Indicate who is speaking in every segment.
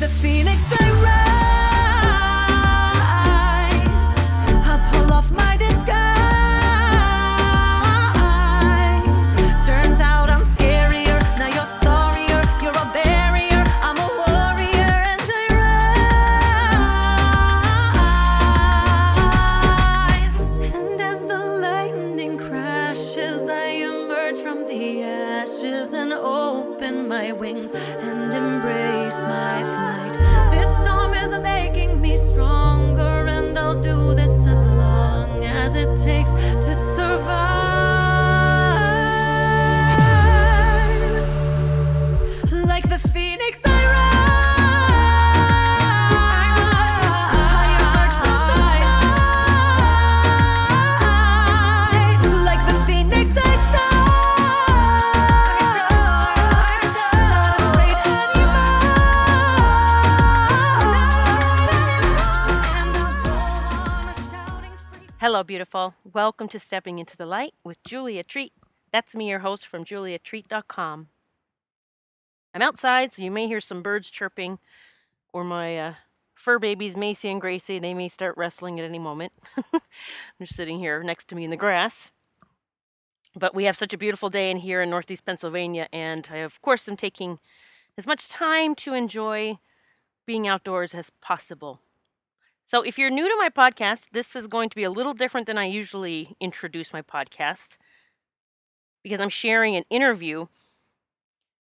Speaker 1: the phoenix
Speaker 2: Welcome to Stepping into the Light with Julia Treat. That's me, your host from juliatreat.com. I'm outside, so you may hear some birds chirping, or my uh, fur babies, Macy and Gracie. They may start wrestling at any moment. They're sitting here next to me in the grass. But we have such a beautiful day in here in Northeast Pennsylvania, and I, of course, am taking as much time to enjoy being outdoors as possible. So, if you're new to my podcast, this is going to be a little different than I usually introduce my podcast because I'm sharing an interview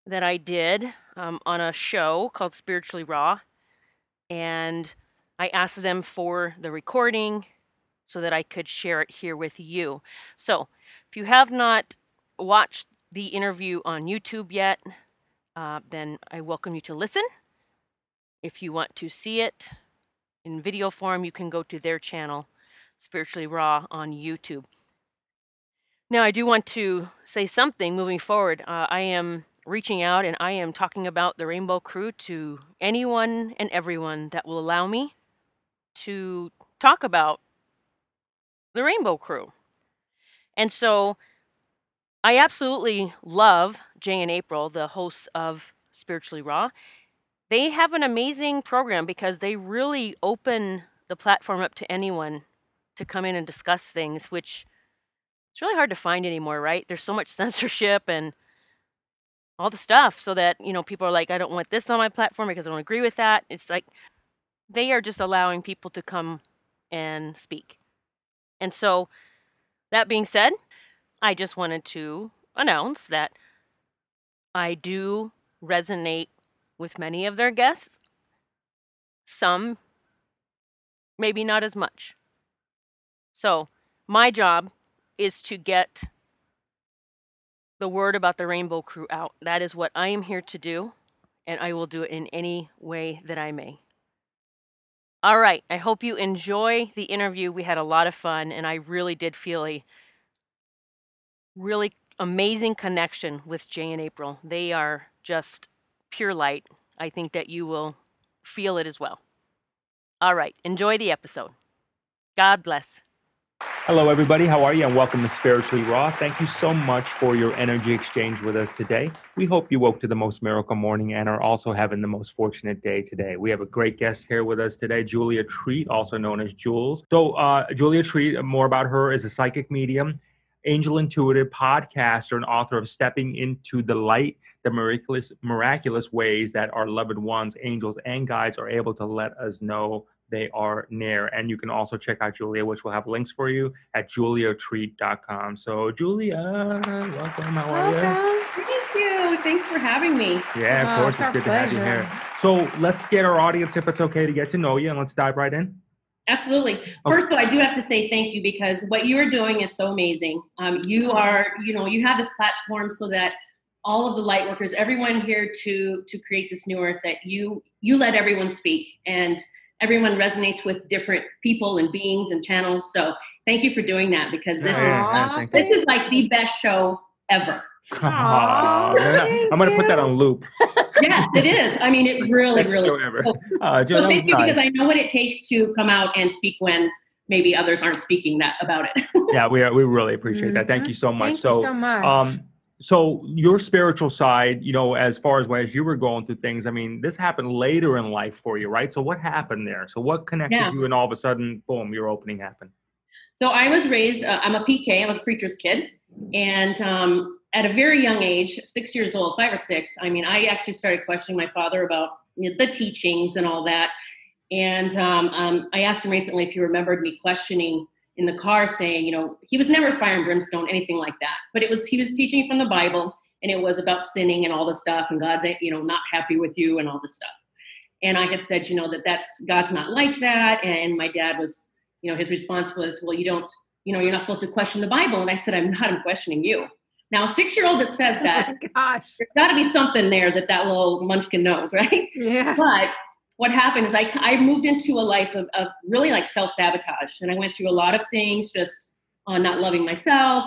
Speaker 2: that I did um, on a show called Spiritually Raw. And I asked them for the recording so that I could share it here with you. So, if you have not watched the interview on YouTube yet, uh, then I welcome you to listen. If you want to see it, in video form, you can go to their channel, Spiritually Raw, on YouTube. Now, I do want to say something moving forward. Uh, I am reaching out and I am talking about the Rainbow Crew to anyone and everyone that will allow me to talk about the Rainbow Crew. And so I absolutely love Jay and April, the hosts of Spiritually Raw they have an amazing program because they really open the platform up to anyone to come in and discuss things, which it's really hard to find anymore, right? There's so much censorship and all the stuff, so that you know people are like, I don't want this on my platform because I don't agree with that. It's like they are just allowing people to come and speak. And so, that being said, I just wanted to announce that I do resonate with many of their guests. Some, maybe not as much. So, my job is to get the word about the Rainbow Crew out. That is what I am here to do, and I will do it in any way that I may. All right, I hope you enjoy the interview. We had a lot of fun, and I really did feel a really amazing connection with Jay and April. They are just pure light. I think that you will feel it as well. All right, enjoy the episode. God bless.
Speaker 3: Hello, everybody. How are you? And welcome to Spiritually Raw. Thank you so much for your energy exchange with us today. We hope you woke to the most miracle morning and are also having the most fortunate day today. We have a great guest here with us today, Julia Treat, also known as Jules. So, uh, Julia Treat, more about her, is a psychic medium angel intuitive podcaster and author of Stepping into the Light, the miraculous, miraculous ways that our loved ones, angels, and guides are able to let us know they are near. And you can also check out Julia, which will have links for you at juliatreat.com. So, Julia, welcome. How are you?
Speaker 4: Welcome. Thank you. Thanks for having me.
Speaker 3: Yeah, of
Speaker 4: Oh,
Speaker 3: course. It's
Speaker 4: our
Speaker 3: good to have you here. So, let's get our audience, if it's okay, to get to know you and let's dive right in.
Speaker 4: Absolutely. First of all, I do have to say thank you because what you are doing is so amazing. Um, you are, you know, you have this platform so that all of the light workers, everyone here to to create this new earth, that you you let everyone speak and everyone resonates with different people and beings and channels. So thank you for doing that because this
Speaker 3: Yeah,
Speaker 4: is
Speaker 3: yeah, yeah,
Speaker 4: uh,
Speaker 3: thank you.
Speaker 4: this is like the best show ever.
Speaker 3: Aw,
Speaker 4: thank
Speaker 3: I'm going to put that on loop.
Speaker 4: Yes, it is. I mean, it really,
Speaker 3: Best
Speaker 4: really.
Speaker 3: ever.
Speaker 4: So-
Speaker 3: Uh, Jill,
Speaker 4: So thank you
Speaker 3: nice.
Speaker 4: because I know what it takes to come out and speak when maybe others aren't speaking that about it.
Speaker 3: yeah, we we really appreciate that. Thank you so much.
Speaker 5: Mm-hmm. Thank
Speaker 3: so,
Speaker 5: you so much.
Speaker 3: um, so your spiritual side, you know, as far as as you were going through things, I mean, this happened later in life for you, right? So what happened there? So what connected
Speaker 2: Yeah.
Speaker 3: you, and all of a sudden, boom, your opening happened.
Speaker 2: So I was raised, uh, I'm a PK, I was a preacher's kid. And um, at a very young age, six years old, five or six, I mean, I actually started questioning my father about you know, the teachings and all that. And um, um, I asked him recently if he remembered me questioning in the car saying, you know, he was never fire and brimstone, anything like that. But it was, he was teaching from the Bible and it was about sinning and all this stuff and God's, you know, not happy with you and all this stuff. And I had said, you know, that that's, God's not like that. And my dad was, you know, his response was, well, you don't, you know, you're not supposed to question the Bible. And I said, I'm not, I'm questioning you. Now, a six year old that says that,
Speaker 4: oh gosh,
Speaker 2: there's got to be something there that that little munchkin knows, right?
Speaker 4: Yeah.
Speaker 2: But what happened is I, I moved into a life of, of really like self sabotage. And I went through a lot of things, just on not loving myself.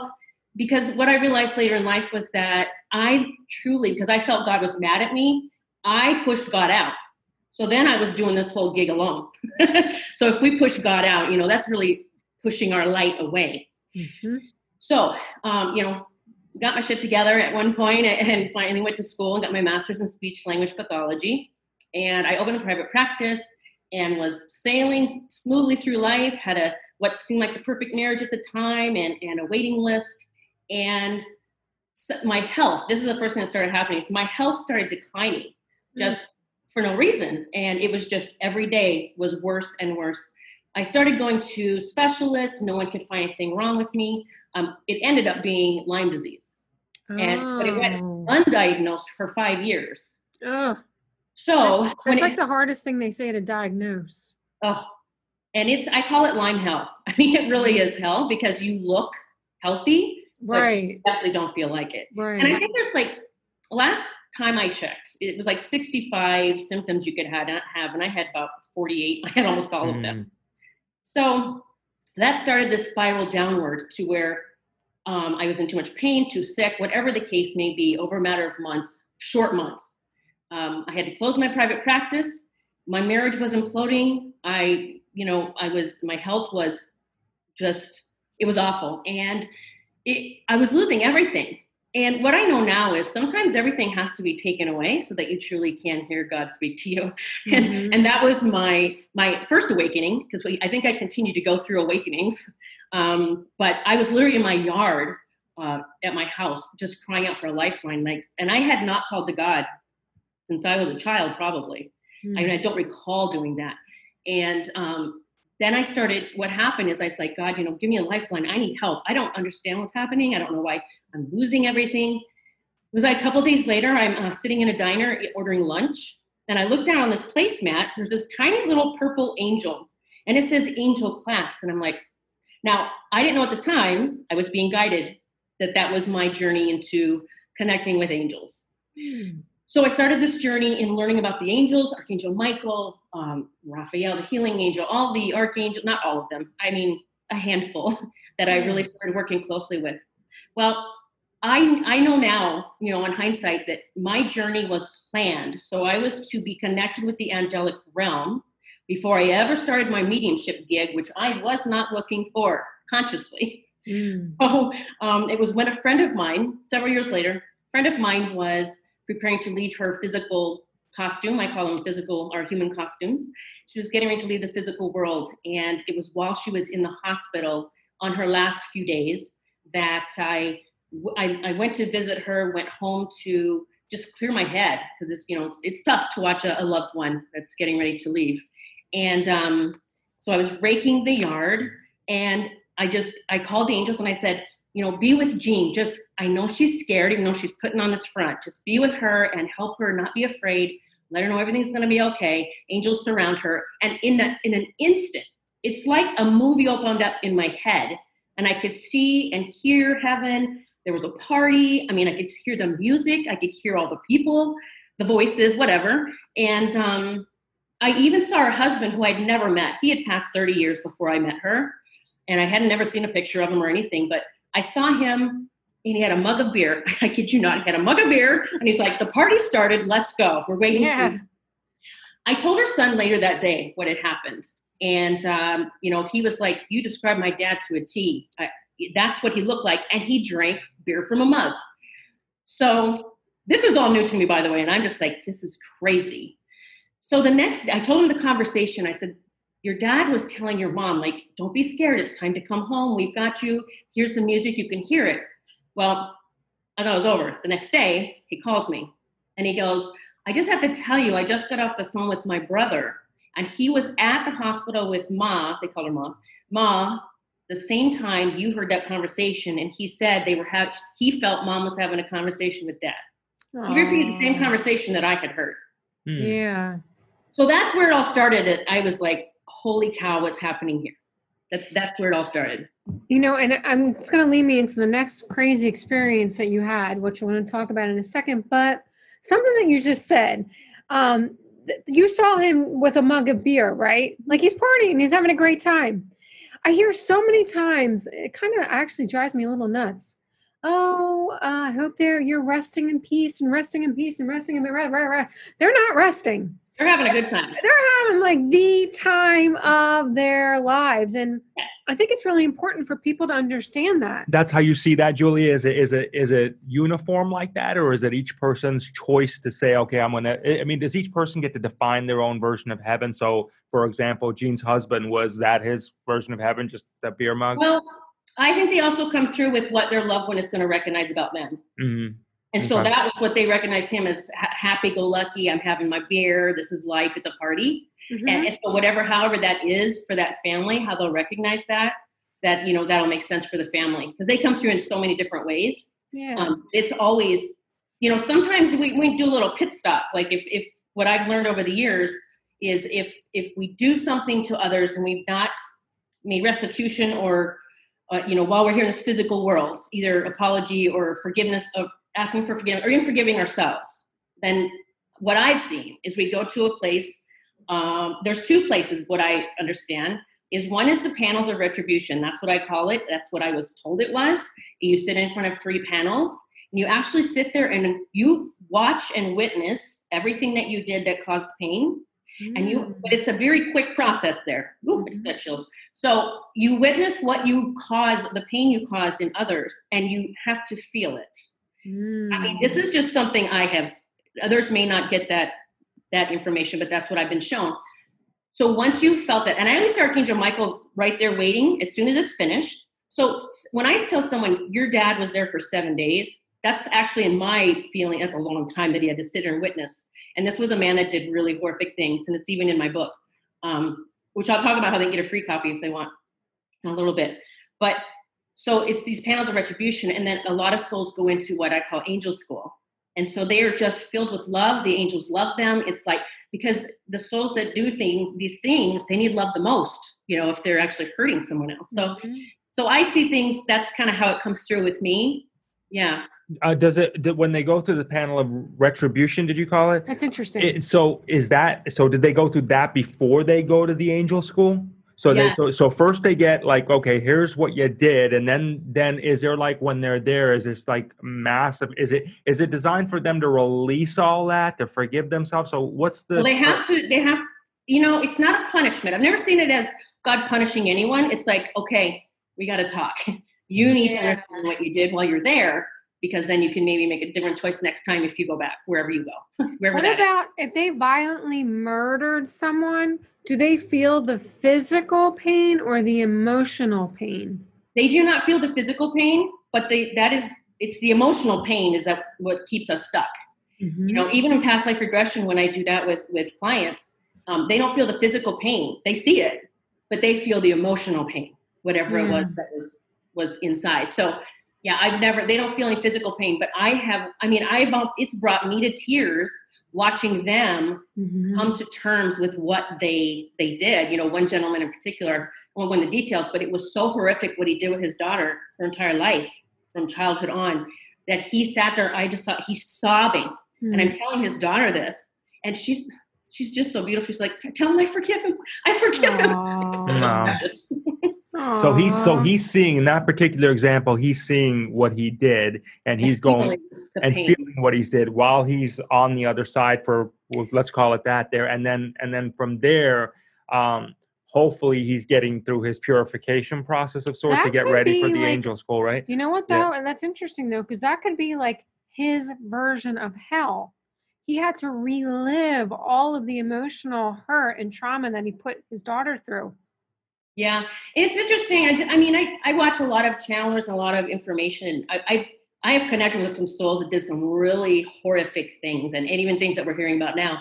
Speaker 2: Because what I realized later in life was that I truly, because I felt God was mad at me, I pushed God out. So then I was doing this whole gig alone. so if we push God out, you know, that's really pushing our light away.
Speaker 4: Mhm.
Speaker 2: So, um, you know, got my shit together at one point and finally went to school and got my master's in speech language pathology. And I opened a private practice and was sailing smoothly through life, had a what seemed like the perfect marriage at the time and, and a waiting list. And so my health, this is the first thing that started happening. So my health started declining hmm. just for no reason. And it was just every day was worse and worse. I started going to specialists. No one could find anything wrong with me. Um, it ended up being Lyme disease, And- but it went-
Speaker 4: Oh.
Speaker 2: undiagnosed for five years.
Speaker 4: Ugh.
Speaker 2: So
Speaker 4: That's
Speaker 2: when it,
Speaker 4: like the hardest thing they say to diagnose.
Speaker 2: oh, and it's I call it Lyme hell. I mean, it really is hell because you look healthy, but you
Speaker 4: Right.
Speaker 2: definitely don't feel like it.
Speaker 4: Right.
Speaker 2: And I think there's like last time I checked, it was like 65 symptoms you could have, have and I had about 48. I had almost all of
Speaker 3: Mm.
Speaker 2: them. So that started this spiral downward to where um, I was in too much pain, too sick, whatever the case may be, over a matter of months, short months. Um, I had to close my private practice. My marriage was imploding. I, you know, I was, my health was just, it was awful. And it, I was losing everything. And what I know now is sometimes everything has to be taken away so that you truly can hear God speak to you. And,
Speaker 4: Mhm.
Speaker 2: and that was my my first awakening because I think I continue to go through awakenings. Um, but I was literally in my yard uh, at my house, just crying out for a lifeline. Like, and I had not called to God since I was a child, probably.
Speaker 4: Mm.
Speaker 2: I mean, I don't recall doing that. And um, then I started, what happened is I was like, God, you know, give me a lifeline. I need help. I don't understand what's happening. I don't know why I'm losing everything. It was like a couple days later, I'm uh, sitting in a diner ordering lunch, and I look down on this placemat. There's this tiny little purple angel, and it says angel class. And I'm like, now, I didn't know at the time, I was being guided that that was my journey into connecting with angels.
Speaker 4: Mm.
Speaker 2: So I started this journey in learning about the angels, Archangel Michael, um, Raphael, the healing angel, all the archangels, not all of them, I mean, a handful that I really started working closely with. Well, I, I know now, you know, in hindsight, that my journey was planned. So I was to be connected with the angelic realm before I ever started my mediumship gig, which I was not looking for consciously.
Speaker 4: Mm.
Speaker 2: So um, it was when a friend of mine, several years later, friend of mine was preparing to leave her physical costume. I call them physical or human costumes. She was getting ready to leave the physical world. And it was while she was in the hospital on her last few days that I, I, I went to visit her, went home to just clear my head because it's, you know, it's, it's tough to watch a, a loved one that's getting ready to leave. And um, so I was raking the yard and I just, I called the angels and I said, you know, be with Jean. Just, I know she's scared, even though she's putting on this front. Just be with her and help her not be afraid. Let her know everything's going to be okay. Angels surround her, and in that, in an instant, it's like a movie opened up in my head, and I could see and hear heaven. There was a party. I mean, I could hear the music. I could hear all the people, the voices, whatever. And um, I even saw her husband, who I'd never met. He had passed 30 years before I met her, and I hadn't never seen a picture of him or anything. But I saw him and he had a mug of beer. I kid you not, he had a mug of beer and he's like, The party started, let's go. We're waiting
Speaker 4: Yeah.
Speaker 2: for you. I told her son later that day what had happened. And, um, you know, he was like, You described my dad to a T. I, that's what he looked like. And he drank beer from a mug. So this is all new to me, by the way, and I'm just like, this is crazy. So the next, I told him the conversation. I said, your dad was telling your mom, like, don't be scared. It's time to come home. We've got you. Here's the music. You can hear it. Well, I thought it was over. The next day, he calls me and he goes, I just have to tell you, I just got off the phone with my brother, and he was at the hospital with Ma. They call her Ma. Ma, the same time you heard that conversation, and he said they were have. He felt mom was having a conversation with dad. He repeated the same conversation that I had heard.
Speaker 3: Hmm.
Speaker 4: Yeah.
Speaker 2: So that's where it all started. And I was like, "Holy cow, what's happening here?" That's that's where it all started.
Speaker 4: You know, and I'm it's going to lead me into the next crazy experience that you had, which I want to talk about in a second. But something that you just said, um, th- you saw him with a mug of beer, right? Like he's partying, he's having a great time. I hear so many times, it kind of actually drives me a little nuts. Oh, uh, I hope they're you're resting in peace and resting in peace and resting in right, right, right. They're not resting.
Speaker 2: They're having a good time.
Speaker 4: They're having like the time of their lives, and
Speaker 2: Yes.
Speaker 4: I think it's really important for people to understand that.
Speaker 3: That's how you see that, Julia. Is it is it is it uniform like that, or is it each person's choice to say, okay, I'm gonna? I I mean, does each person get to define their own version of heaven? So, for example, Jean's husband was that his version of heaven, just that beer mug.
Speaker 2: Well, I think they also come through with what their loved one is going to recognize about them.
Speaker 3: Mhm.
Speaker 2: And so
Speaker 3: Okay.
Speaker 2: that was what they recognized him as ha- happy go lucky. I'm having my beer. This is life. It's a party.
Speaker 4: Mhm.
Speaker 2: And if- so whatever, however that is for that family, how they'll recognize that, that, you know, that'll make sense for the family because they come through in so many different ways.
Speaker 4: yeah.
Speaker 2: Um, it's always, you know, sometimes we, we do a little pit stop. Like if, if what I've learned over the years is if, if we do something to others and we've not made restitution or, uh, you know, while we're here in this physical world, either apology or forgiveness of asking for forgiveness or even forgiving ourselves, then what I've seen is we go to a place. Um, there's two places. What I understand is one is the panels of retribution. That's what I call it. That's what I was told it was. You sit in front of three panels, and you actually sit there and you watch and witness everything that you did that caused pain and you
Speaker 4: Mm.
Speaker 2: but it's a very quick process there Ooh, I just got chills so you witness what you cause the pain you caused in others and you have to feel it i mean this is just something i have others may not get that that information but that's what i've been shown. So once you felt that and i always see archangel michael right there waiting as soon as it's finished. So when i tell someone your dad was there for seven days that's actually in my feeling that's a long time that he had to sit there and witness. And this was a man that did really horrific things, and it's even in my book, um, which I'll talk about how they can get a free copy if they want in a little bit. But so it's these panels of retribution, and then a lot of souls go into what I call angel school. And so they are just filled with love. The angels love them. It's like because the souls that do things, these things, they need love the most, you know, if they're actually hurting someone else. So
Speaker 4: Mhm.
Speaker 2: so I see things, that's kind of how it comes through with me. Yeah.
Speaker 3: Uh, does it did, when they go through the panel of retribution? Did you call it?
Speaker 4: That's interesting.
Speaker 3: it? So is that so? Did they go through that before they go to the angel school? So they so, so first they get like okay here's what you did and then then is there like when they're there is this like massive is it is it designed for them to release all that to forgive themselves so what's the
Speaker 2: Well, they have to. They have. You know, it's not a punishment. I've never seen it as God punishing anyone. It's like, okay, we got to talk. You need to understand what you did while you're there, because then you can maybe make a different choice next time if you go back wherever you go, wherever
Speaker 4: what
Speaker 2: that. is.
Speaker 4: about if they violently murdered someone? Do they feel the physical pain or the emotional pain?
Speaker 2: They do not feel the physical pain, but they that is it's the emotional pain is that what keeps us stuck.
Speaker 4: Mhm.
Speaker 2: you know even in past life regression when i do that with with clients um, they don't feel the physical pain they see it but they feel the emotional pain whatever it was that was was inside so yeah i've never they don't feel any physical pain but i have i mean i've it's brought me to tears watching them
Speaker 4: Mhm.
Speaker 2: come to terms with what they they did you know one gentleman in particular i won't go into details but it was so horrific what he did with his daughter her entire life from childhood on that he sat there i just saw he's sobbing and I'm
Speaker 4: Mhm.
Speaker 2: telling his daughter this, and she's she's just so beautiful. She's like, "Tell him I forgive him. I forgive him."
Speaker 4: Aw.
Speaker 2: It's so
Speaker 3: Wow.
Speaker 2: precious.
Speaker 3: so he's so he's seeing in that particular example he's seeing what he did and he's going and
Speaker 2: pain.
Speaker 3: feeling what he did while he's on the other side for well, let's call it that there and then and then from there um hopefully he's getting through his purification process of sorts to get ready for the
Speaker 4: like-
Speaker 3: angel school right
Speaker 4: You know what
Speaker 3: Yeah.
Speaker 4: though? And that's interesting though, because that could be like his version of hell. He had to relive all of the emotional hurt and trauma that he put his daughter through.
Speaker 2: Yeah, it's interesting. I, I mean, I, I watch a lot of channelers and a lot of information. I, I I have connected with some souls that did some really horrific things, and, and even things that we're hearing about now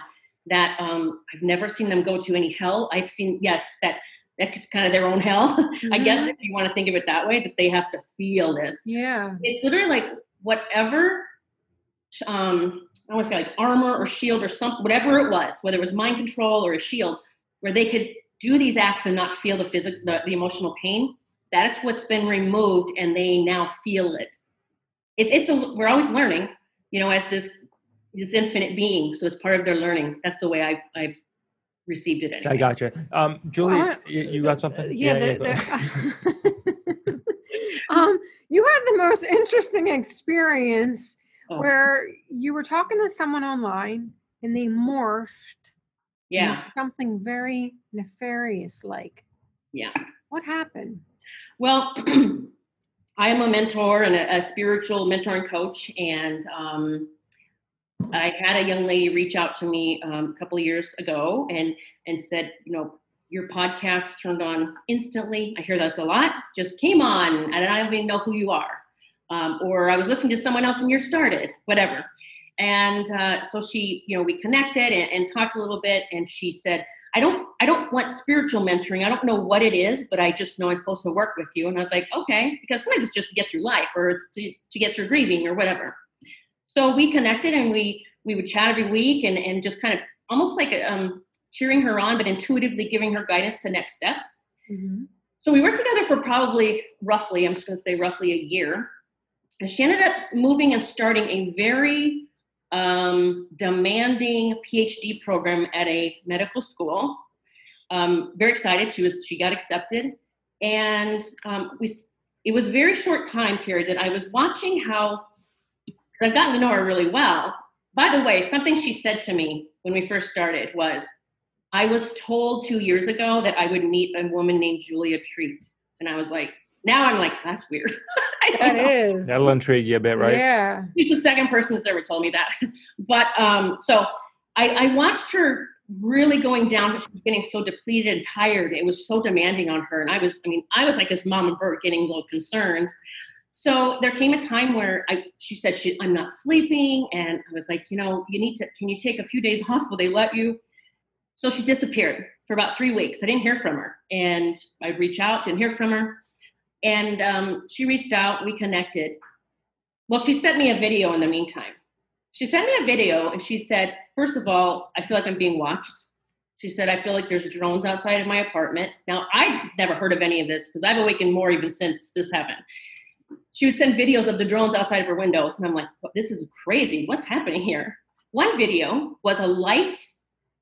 Speaker 2: that um, I've never seen them go to any hell. I've seen yes that that's kind of their own hell, mm-hmm. I guess if you want to think of it that way, that they have to feel this.
Speaker 4: Yeah,
Speaker 2: it's literally like whatever. Um, I want to say like armor or shield or something, whatever it was, whether it was mind control or a shield, where they could do these acts and not feel the physical, the, the emotional pain. That's what's been removed, and they now feel it. It's it's a, we're always learning, you know, as this this infinite being. So it's part of their learning. That's the way I, I've received it. Anyway.
Speaker 3: I gotcha. Um, Julie, uh, you, you, got something?
Speaker 4: Yeah. yeah, the, yeah um, you had the most interesting experience oh. where you were talking to someone online and they morphed.
Speaker 2: Yeah.
Speaker 4: Something very nefarious like.
Speaker 2: Yeah.
Speaker 4: What happened?
Speaker 2: Well, I am a mentor and a, a spiritual mentor and coach, and um, I had a young lady reach out to me um, a couple of years ago and and said, you know, your podcast turned on instantly. I hear this a lot. Just came on, and I don't even know who you are. Um, or I was listening to someone else and you're started, whatever. And uh, so she, you know, we connected and, and talked a little bit, and she said, I don't, I don't want spiritual mentoring. I don't know what it is, but I just know I'm supposed to work with you. And I was like, okay, because sometimes it's just to get through life, or it's to to get through grieving, or whatever. So we connected and we we would chat every week and and just kind of almost like um, cheering her on, but intuitively giving her guidance to next steps. Mm-hmm. So we worked together for probably roughly, I'm just going to say roughly a year. And she ended up moving and starting a very um, demanding PhD program at a medical school. Um, very excited. She was she got accepted, and um, we it was a very short time period that I was watching how I've gotten to know her really well. By the way, something she said to me when we first started was, I was told two years ago that I would meet a woman named Julia Treat. And I was like, now I'm like, that's weird.
Speaker 4: that know. is.
Speaker 3: That'll intrigue you a bit, right?
Speaker 4: Yeah.
Speaker 2: She's the second person that's ever told me that. but um, so I, I watched her really going down because she was getting so depleted and tired. It was so demanding on her. And I was, I mean, I was like this mom and bird getting a little concerned. So there came a time where I, she said, she, I'm not sleeping. And I was like, you know, you need to, can you take a few days off? Will they let you? So she disappeared for about three weeks. I didn't hear from her. And I'd reach out, didn't hear from her. And um, she reached out, we connected. Well, she sent me a video in the meantime. She sent me a video and she said, first of all, I feel like I'm being watched. She said, I feel like there's drones outside of my apartment. Now, I'd never heard of any of this because I've awakened more even since this happened she would send videos of the drones outside of her windows. And I'm like, this is crazy. What's happening here? One video was a light.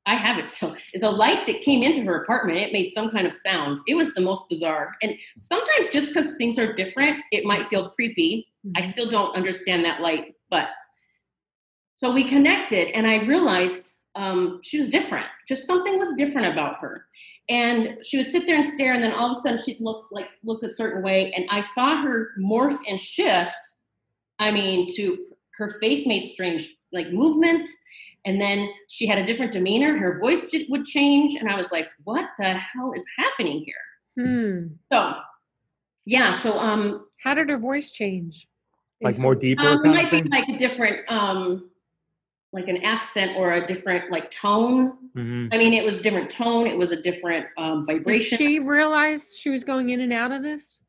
Speaker 2: I have it still. Is a light that came into her apartment. It made some kind of sound. It was the most bizarre. And sometimes just because things are different, it might feel creepy. Mm-hmm. I still don't understand that light, but so we connected, and I realized um, she was different. Just something was different about her and she would sit there and stare and then all of a sudden she'd look like look a certain way and i saw her morph and shift i mean to her face made strange like movements and then she had a different demeanor her voice would change and i was like what the hell is happening here
Speaker 4: hmm.
Speaker 2: so yeah so um
Speaker 4: how did her voice change
Speaker 3: like more deeper
Speaker 2: um, it might be like a different um like an accent or a different like tone. Mm-hmm. I mean, it was different tone. It was a different um, vibration.
Speaker 4: Did she realized she was going in and out of this?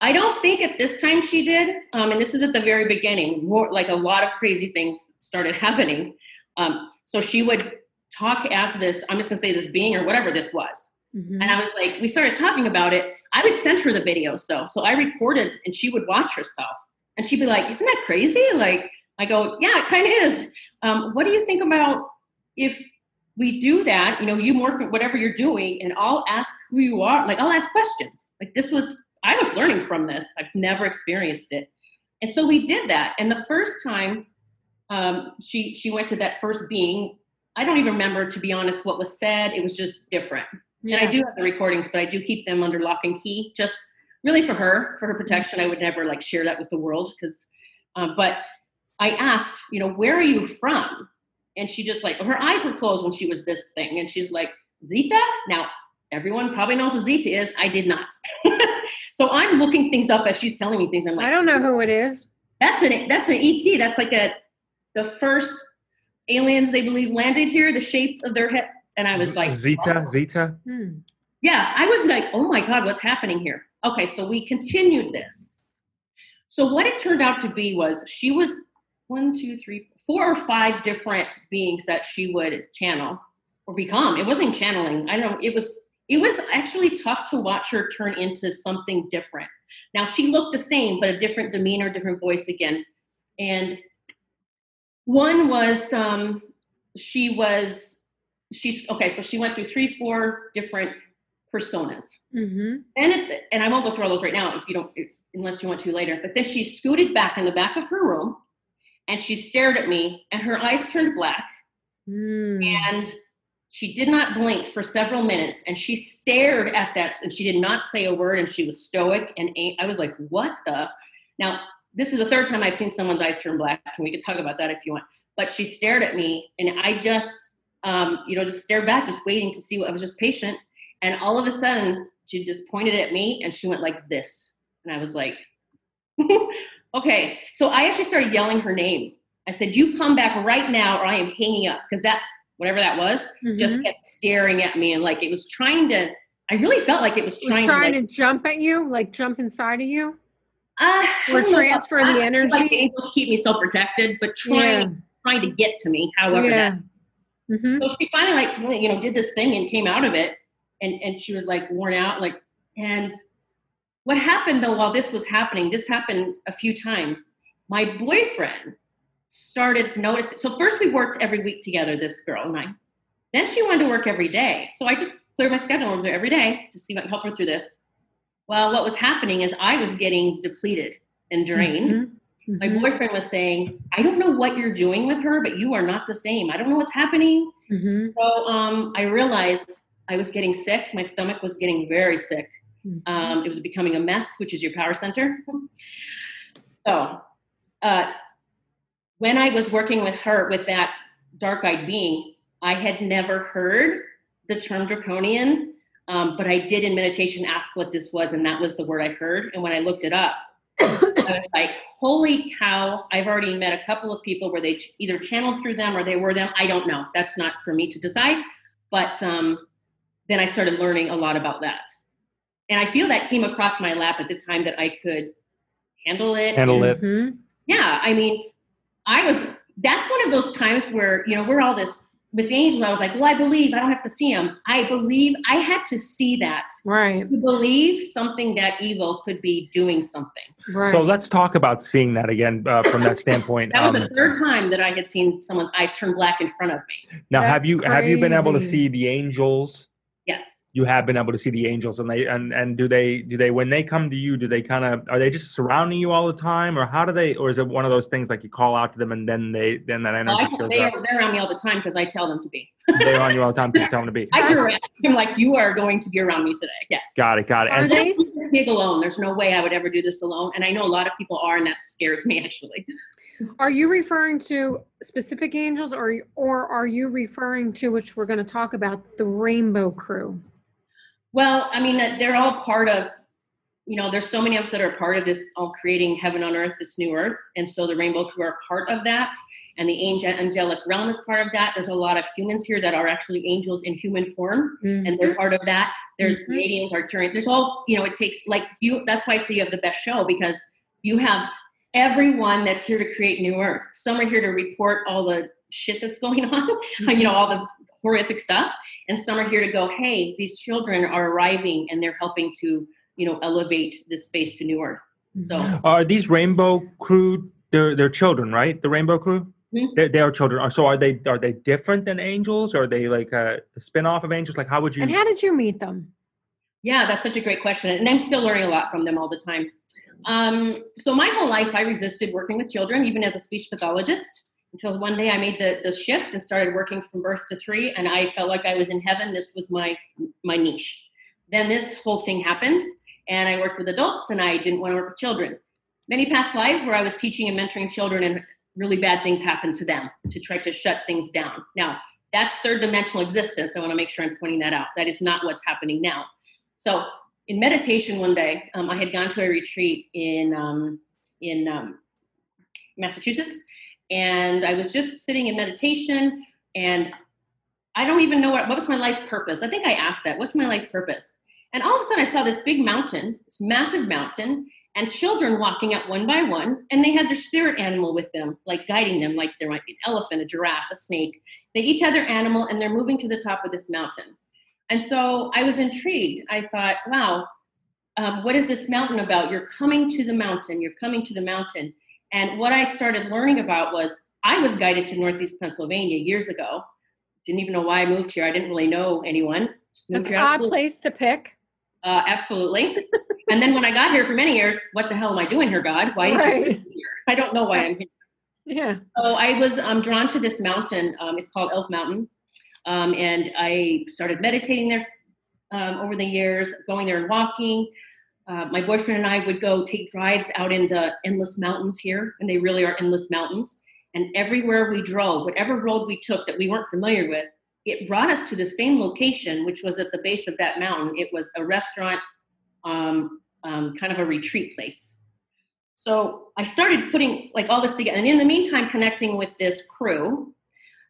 Speaker 2: I don't think at this time she did. Um, and this is at the very beginning. More like a lot of crazy things started happening. Um, so she would talk as this. I'm just gonna say this being or whatever this was. Mm-hmm. And I was like, we started talking about it. I would send her the videos though. So I recorded and she would watch herself. And she'd be like, Isn't that crazy? Like, I go, Yeah, it kind of is. Um, what do you think about if we do that? You know, you morph whatever you're doing, and I'll ask who you are. Like I'll ask questions. Like this was I was learning from this. I've never experienced it, and so we did that. And the first time um, she she went to that first being, I don't even remember to be honest what was said. It was just different. Yeah. And I do have the recordings, but I do keep them under lock and key, just really for her, for her protection. I would never like share that with the world because, uh, but I asked, you know, where are you from? And she just like her eyes were closed when she was this thing, and she's like, Zeta. Now everyone probably knows what Zeta is. I did not. so I'm looking things up as she's telling me things. I'm like,
Speaker 4: I don't know who it is.
Speaker 2: That's an that's an ET. That's like a the first aliens they believe landed here. The shape of their head, and I was like,
Speaker 3: Zeta, Zeta.
Speaker 4: Hmm.
Speaker 2: yeah, I was like, oh my God, what's happening here? Okay, so we continued this. So what it turned out to be was she was one, two, three, four or five different beings that she would channel or become. It wasn't channeling. I don't know. It was it was actually tough to watch her turn into something different. Now she looked the same, but a different demeanor, different voice again. And one was um she was she's okay, so she went through three, four different personas.
Speaker 4: Mm-hmm.
Speaker 2: And it, and I won't go through all those right now if you don't if, unless you want to later. But then she scooted back in the back of her room and she stared at me and her eyes turned black
Speaker 4: Mm.
Speaker 2: and she did not blink for several minutes and she stared at that and she did not say a word and she was stoic and I was like what the now this is the third time I've seen someone's eyes turn black and we could talk about that if you want. But she stared at me and I just um, you know just stared back just waiting to see what I was just patient. And all of a sudden she just pointed at me and she went like this. And I was like okay. So I actually started yelling her name. I said you come back right now or I am hanging up. Because that whatever that was just
Speaker 4: Mhm.
Speaker 2: kept staring at me and like it was trying to I really felt like it was
Speaker 4: It was
Speaker 2: trying,
Speaker 4: trying
Speaker 2: to, like,
Speaker 4: to jump at you, like jump inside of you.
Speaker 2: Uh,
Speaker 4: or
Speaker 2: know
Speaker 4: transfer the.
Speaker 2: I
Speaker 4: energy.
Speaker 2: Like angels keep me so protected, but trying trying to get to me, however
Speaker 4: yeah. hmm
Speaker 2: so she finally like you know did this thing and came out of it and and she was like worn out like and what happened though while this was happening this happened a few times my boyfriend started noticing so first we worked every week together this girl and i then she wanted to work every day so i just cleared my schedule her every day to see if I what help her through this well what was happening is i was getting depleted and drained
Speaker 4: Mhm.
Speaker 2: my
Speaker 4: Mhm.
Speaker 2: boyfriend was saying i don't know what you're doing with her but you are not the same i don't know what's happening
Speaker 4: Mhm.
Speaker 2: so um, I realized I was getting sick. My stomach was getting very sick.
Speaker 4: Mhm.
Speaker 2: Um, it was becoming a mess, which is your power center. So uh, when I was working with her, with that dark eyed being, I had never heard the term draconian, um, but I did in meditation ask what this was, and that was the word I heard. And when I looked it up, I was like, holy cow, I've already met a couple of people where they ch- either channeled through them or they were them. I don't know. That's not for me to decide. But um, then I started learning a lot about that. And I feel that came across my lap at the time that I could handle it.
Speaker 3: Handle
Speaker 2: and-
Speaker 3: it.
Speaker 4: Mhm.
Speaker 2: Yeah, I mean, I was, that's one of those times where, you know, we're all this, with the angels, I was like, well, I believe, I don't have to see them. I believe, I had to see that.
Speaker 4: Right.
Speaker 2: To believe something that evil could be doing something.
Speaker 4: Right.
Speaker 3: So let's talk about seeing that again uh, from that standpoint.
Speaker 2: That was
Speaker 3: Um,
Speaker 2: the third time that I had seen someone's eyes turn black in front of me.
Speaker 3: now, have
Speaker 4: That's
Speaker 3: you have you been able to see the angels?
Speaker 2: Yes.
Speaker 3: You have been able to see the angels, and they and and do they do they when they come to you? Do they kind of are they just surrounding you all the time, or how do they? Or is it one of those things like you call out to them and then they then that
Speaker 2: Well,
Speaker 3: energy
Speaker 2: I,
Speaker 3: shows
Speaker 2: they
Speaker 3: up?
Speaker 2: are, they're around me all the time because I tell them to be.
Speaker 3: They're on you all the time because you tell them to be.
Speaker 2: I direct them like, you are going to be around me today. Yes.
Speaker 3: Got it, got it.
Speaker 4: Are
Speaker 3: And
Speaker 4: they-
Speaker 2: This big alone. There's no way I would ever do this alone. And I know a lot of people are, and that scares me actually.
Speaker 4: Are you referring to specific angels, or or are you referring to which we're going to talk about the Rainbow Crew?
Speaker 2: Well, I mean, they're all part of, you know, there's so many of us that are part of this, all creating heaven on earth, this new earth. And so the Rainbow Crew are part of that. And the angel, angelic realm is part of that. There's a lot of humans here that are actually angels in human form, and they're part of that. There's
Speaker 4: Mhm.
Speaker 2: Pleiadians, Arcturians. There's all, you know, it takes, like, you, that's why I say you have the best show because you have everyone that's here to create new earth. Some are here to report all the shit that's going on, you know, all the horrific stuff and some are here to go hey these children are arriving and they're helping to you know elevate this space to new earth so
Speaker 3: are these rainbow crew? They're they're children, right? The rainbow crew.
Speaker 2: Mhm.
Speaker 3: They, they are children. So are they are they different than angels? Or are they like a, a spin off of angels? Like how would you?
Speaker 4: And how did you meet them?
Speaker 2: yeah that's such a great question and i'm still learning a lot from them all the time um, so my whole life i resisted working with children even as a speech pathologist until one day i made the, the shift and started working from birth to three and i felt like i was in heaven this was my my niche then this whole thing happened and i worked with adults and i didn't want to work with children many past lives where i was teaching and mentoring children and really bad things happened to them to try to shut things down. Now, that's third dimensional existence. I want to make sure I'm pointing that out. That is not what's happening now. So, in meditation one day, um, I had gone to a retreat in um, in um, Massachusetts, and I was just sitting in meditation, and I don't even know what, what was my life purpose. I think I asked that. What's my life purpose? And all of a sudden, I saw this big mountain, this massive mountain, and children walking up one by one, and they had their spirit animal with them, like guiding them, like there might be an elephant, a giraffe, a snake. They each had their animal, and they're moving to the top of this mountain. And so I was intrigued. I thought, wow, um, what is this mountain about? You're coming to the mountain. You're coming to the mountain. And what I started learning about was I was guided to Northeast Pennsylvania years ago. Didn't even know why I moved here. I didn't really know anyone.
Speaker 4: That's an odd place to pick.
Speaker 2: Uh, absolutely. and then when I got here for many years, what the hell am I doing here, God? Why did right. you here? I don't know why I'm here.
Speaker 4: Yeah.
Speaker 2: So I was um, drawn to this mountain. Um, it's called Elk Mountain. Um, and I started meditating there um, over the years, going there and walking. Uh, my boyfriend and I would go take drives out in the endless mountains here, and they really are endless mountains. And everywhere we drove, whatever road we took that we weren't familiar with, it brought us to the same location, which was at the base of that mountain. It was a restaurant, um, um, kind of a retreat place. So I started putting like all this together, and in the meantime, connecting with this crew,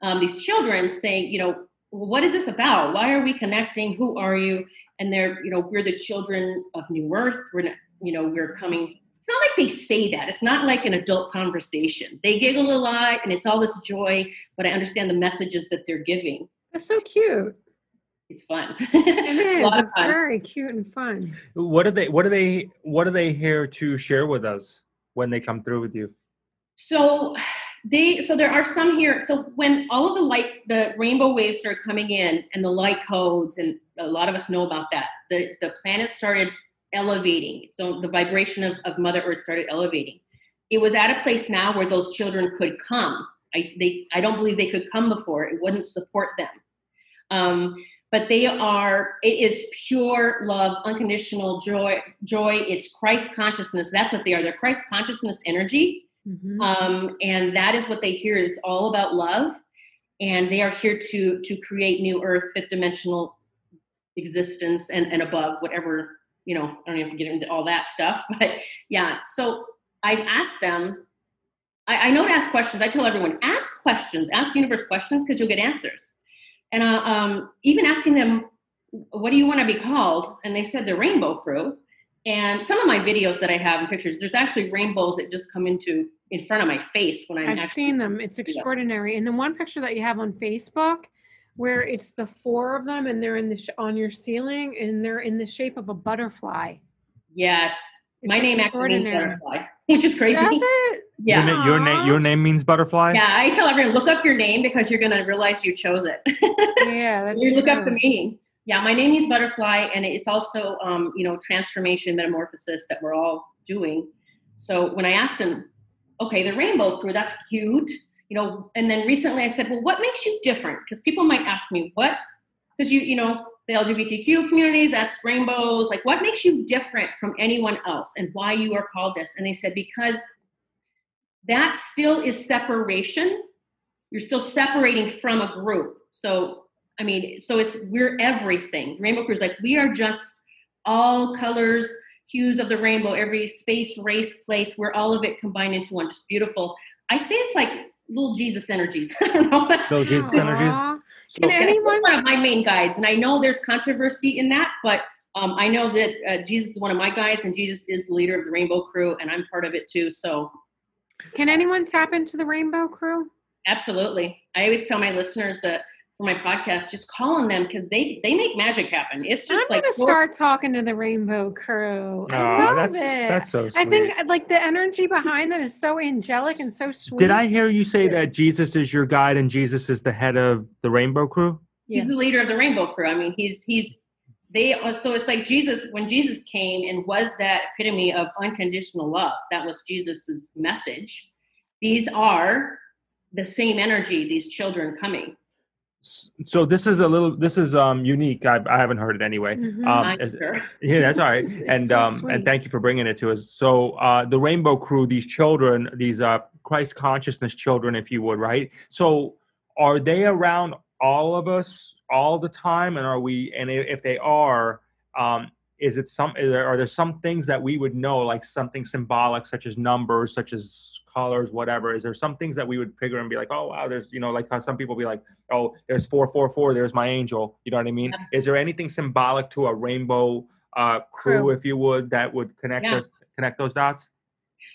Speaker 2: um, these children saying, you know, what is this about? Why are we connecting? Who are you? And they're you know we're the children of new earth. We're not, you know we're coming it's not like they say that. It's not like an adult conversation. They giggle a lot and it's all this joy but i understand the messages that they're giving.
Speaker 4: That's so cute.
Speaker 2: It's fun.
Speaker 4: It is. It's fun. very cute and fun.
Speaker 3: What are they what are they what are they here to share with us when they come through with you?
Speaker 2: So they so there are some here so when all of the light the rainbow waves started coming in and the light codes and a lot of us know about that the the planet started elevating. So the vibration of, of mother earth started elevating. It was at a place now where those children could come. I they i don't believe they could come before. It wouldn't support them. Um, but they are it is pure love unconditional joy joy. It's christ consciousness. That's what they are. They're christ consciousness energy Mm-hmm. Um, and that is what they hear. It's all about love. And they are here to to create new earth, fifth dimensional existence and, and above, whatever, you know, I don't have to get into all that stuff. But yeah, so I've asked them, I, I know to ask questions. I tell everyone, ask questions, ask universe questions because you'll get answers. And uh, um, even asking them, what do you want to be called? And they said the Rainbow Crew. And some of my videos that I have and pictures, there's actually rainbows that just come into in front of my face when I'm.
Speaker 4: I've actually, seen them. It's extraordinary. And the one picture that you have on Facebook, where it's the four of them and they're in the sh- on your ceiling and they're in the shape of a butterfly.
Speaker 2: Yes, it's my name actually means butterfly, which is crazy.
Speaker 4: Does it?
Speaker 3: Yeah, your, your name your name means butterfly.
Speaker 2: Yeah, I tell everyone look up your name because you're gonna realize you chose it.
Speaker 4: yeah, that's
Speaker 2: you
Speaker 4: true.
Speaker 2: look up the meaning. Yeah, my name means butterfly, and it's also um, you know transformation, metamorphosis that we're all doing. So when I asked him, okay, the rainbow crew, that's cute, you know. And then recently I said, well, what makes you different? Because people might ask me, what? Because you you know the LGBTQ communities, that's rainbows. Like, what makes you different from anyone else, and why you are called this? And they said because that still is separation. You're still separating from a group. So I mean, so it's we're everything. Rainbow Crew is like we are just all colors, hues of the rainbow, every space, race, place. We're all of it combined into one. Just beautiful. I say it's like little Jesus energies. I don't know.
Speaker 3: That's, so Jesus energies.
Speaker 4: So, Can anyone?
Speaker 2: One of my main guides, and I know there's controversy in that, but um, I know that uh, Jesus is one of my guides, and Jesus is the leader of the Rainbow Crew, and I'm part of it too. So,
Speaker 4: can anyone tap into the Rainbow Crew?
Speaker 2: Absolutely. I always tell my listeners that for my podcast, just calling them because they they make magic happen. It's just
Speaker 4: I'm
Speaker 2: like
Speaker 4: gonna start talking to the Rainbow Crew.
Speaker 3: Oh, I love that's, it. That's so sweet.
Speaker 4: I think like the energy behind that is so angelic and so sweet.
Speaker 3: Did I hear you say that Jesus is your guide and Jesus is the head of the Rainbow Crew?
Speaker 2: Yeah. He's the leader of the Rainbow Crew. I mean, he's he's they so it's like Jesus when Jesus came and was that epitome of unconditional love. That was Jesus's message. These are the same energy. These children coming
Speaker 3: S- So this is a little. This is um unique. I, I haven't heard it anyway.
Speaker 4: Mhm.
Speaker 3: Um, as-
Speaker 2: sure.
Speaker 3: yeah, that's all right. And
Speaker 4: so
Speaker 3: um, and thank you for bringing it to us. So uh, the Rainbow Crew, these children, these uh, Christ consciousness children, if you would, right? So are they around all of us all the time? And are we? And if they are, um, is it some? Is there, are there some things that we would know, like something symbolic, such as numbers, such as colors, whatever? Is there some things that we would figure and be like, oh wow, there's you know, like how some people be like, oh, there's four four four, there's my angel. You know what I mean? Is there anything symbolic to a rainbow uh, crew,
Speaker 4: Crew.
Speaker 3: if you would, that would connect
Speaker 2: Yeah.
Speaker 3: us, connect those dots?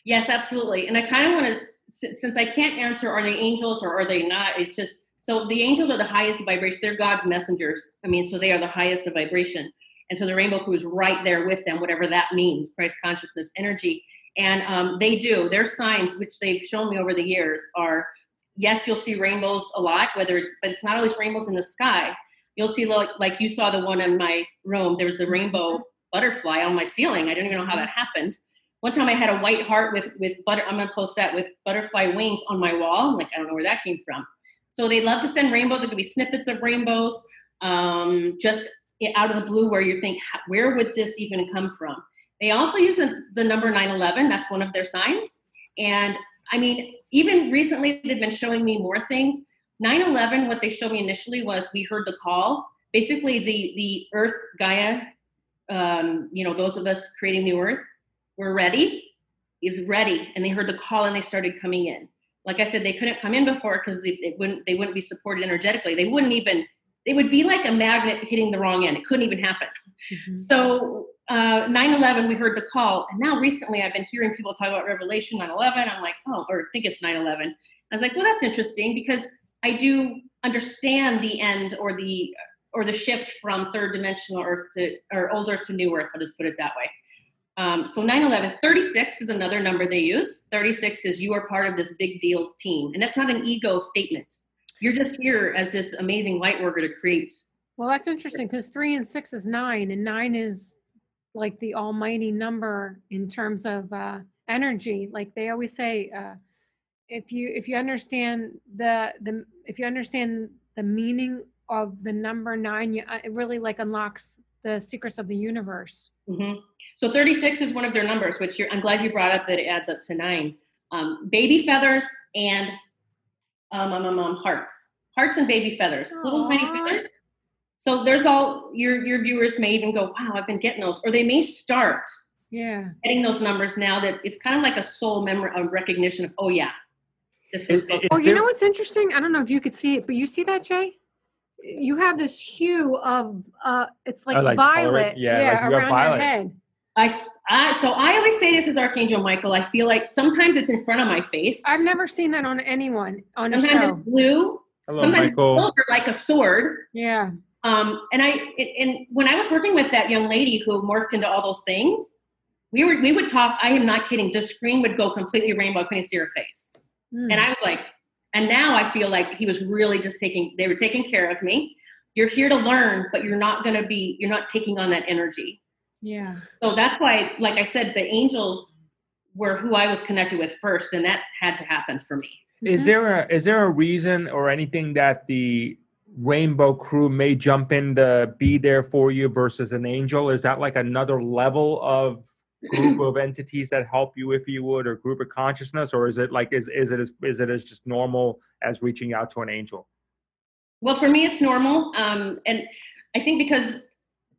Speaker 2: Yes, absolutely. And I kind of want to, since I can't answer are they angels or are they not, it's just so the angels are the highest vibration. They're God's messengers. I mean, so they are the highest of vibration. And so the rainbow crew is right there with them, whatever that means, Christ consciousness energy. And um, they do. Their signs, which they've shown me over the years, are yes, you'll see rainbows a lot, whether it's, but it's not always rainbows in the sky. You'll see, like, like you saw the one in my room, there's a rainbow butterfly on my ceiling. I didn't even know how that happened. One time I had a white heart with with butter. I'm gonna post that with butterfly wings on my wall. Like I don't know where that came from. So they love to send rainbows. It could be snippets of rainbows, um, just out of the blue, where you think, where would this even come from? They also use the, the number 911. That's one of their signs. And I mean, even recently, they've been showing me more things. 911. What they showed me initially was we heard the call. Basically, the the Earth Gaia, um, you know, those of us creating New Earth were ready. It was ready, and they heard the call and they started coming in. Like I said, they couldn't come in before because they, they wouldn't they wouldn't be supported energetically. They wouldn't even they would be like a magnet hitting the wrong end. It couldn't even happen.
Speaker 4: Mhm.
Speaker 2: So uh, 9/11, we heard the call, and now recently I've been hearing people talk about Revelation 9/11. I'm like, oh, or I think it's 9/11. I was like, well, that's interesting because I do understand the end or the or the shift from third dimensional Earth to or old Earth to new Earth. I'll just put it that way. Um, so 9/11, 36 is another number they use. 36 is you are part of this big deal team, and that's not an ego statement. You're just here as this amazing light worker to create.
Speaker 4: Well, that's interesting because three and six is nine, and nine is like the almighty number in terms of uh, energy. Like they always say, uh, if you if you understand the the if you understand the meaning of the number nine, you, uh, it really like unlocks the secrets of the universe.
Speaker 2: hmm So 36 is one of their numbers, which you're, I'm glad you brought up that it adds up to nine. Um, baby feathers and um, um, um, um, hearts, hearts and baby feathers, little tiny feathers. So there's all your your viewers may even go, wow, I've been getting those, or they may start
Speaker 4: Yeah.
Speaker 2: getting those numbers now that it's kind of like a soul memory, a recognition of, oh yeah, this was.
Speaker 3: Is-
Speaker 2: supposed
Speaker 3: is
Speaker 4: Oh, you know what's interesting? I don't know if you could see it, but you see that, Jay? You have this hue of uh it's like,
Speaker 3: Oh, like color it?
Speaker 4: violet,
Speaker 3: Yeah, like you
Speaker 4: around
Speaker 3: violet.
Speaker 4: your head.
Speaker 2: I, s- I- so I always say this is Archangel Michael. I feel like sometimes it's in front of my face.
Speaker 4: I've never seen that on anyone on a
Speaker 2: Sometimes
Speaker 4: show.
Speaker 2: it's blue.
Speaker 3: Hello,
Speaker 2: sometimes
Speaker 3: Michael.
Speaker 2: it's silver like a sword.
Speaker 4: Yeah.
Speaker 2: Um, and I it- and when I was working with that young lady who morphed into all those things, we were we would talk. I am not kidding. The screen would go completely rainbow. I couldn't see her face,
Speaker 4: Mm.
Speaker 2: and I was like, and now I feel like he was really just taking. They were taking care of me. You're here to learn, but you're not going to be. You're not taking on that energy.
Speaker 4: yeah.
Speaker 2: So that's why, like I said, the angels were who I was connected with first, and that had to happen for me.
Speaker 3: Is
Speaker 4: Mhm.
Speaker 3: there a is there a reason or anything that the Rainbow Crew may jump in to be there for you versus an angel? Is that like another level of group of entities that help you, if you would, or group of consciousness, or is it like is is it as is it as just normal as reaching out to an angel?
Speaker 2: Well, for me, it's normal. Um, and I think because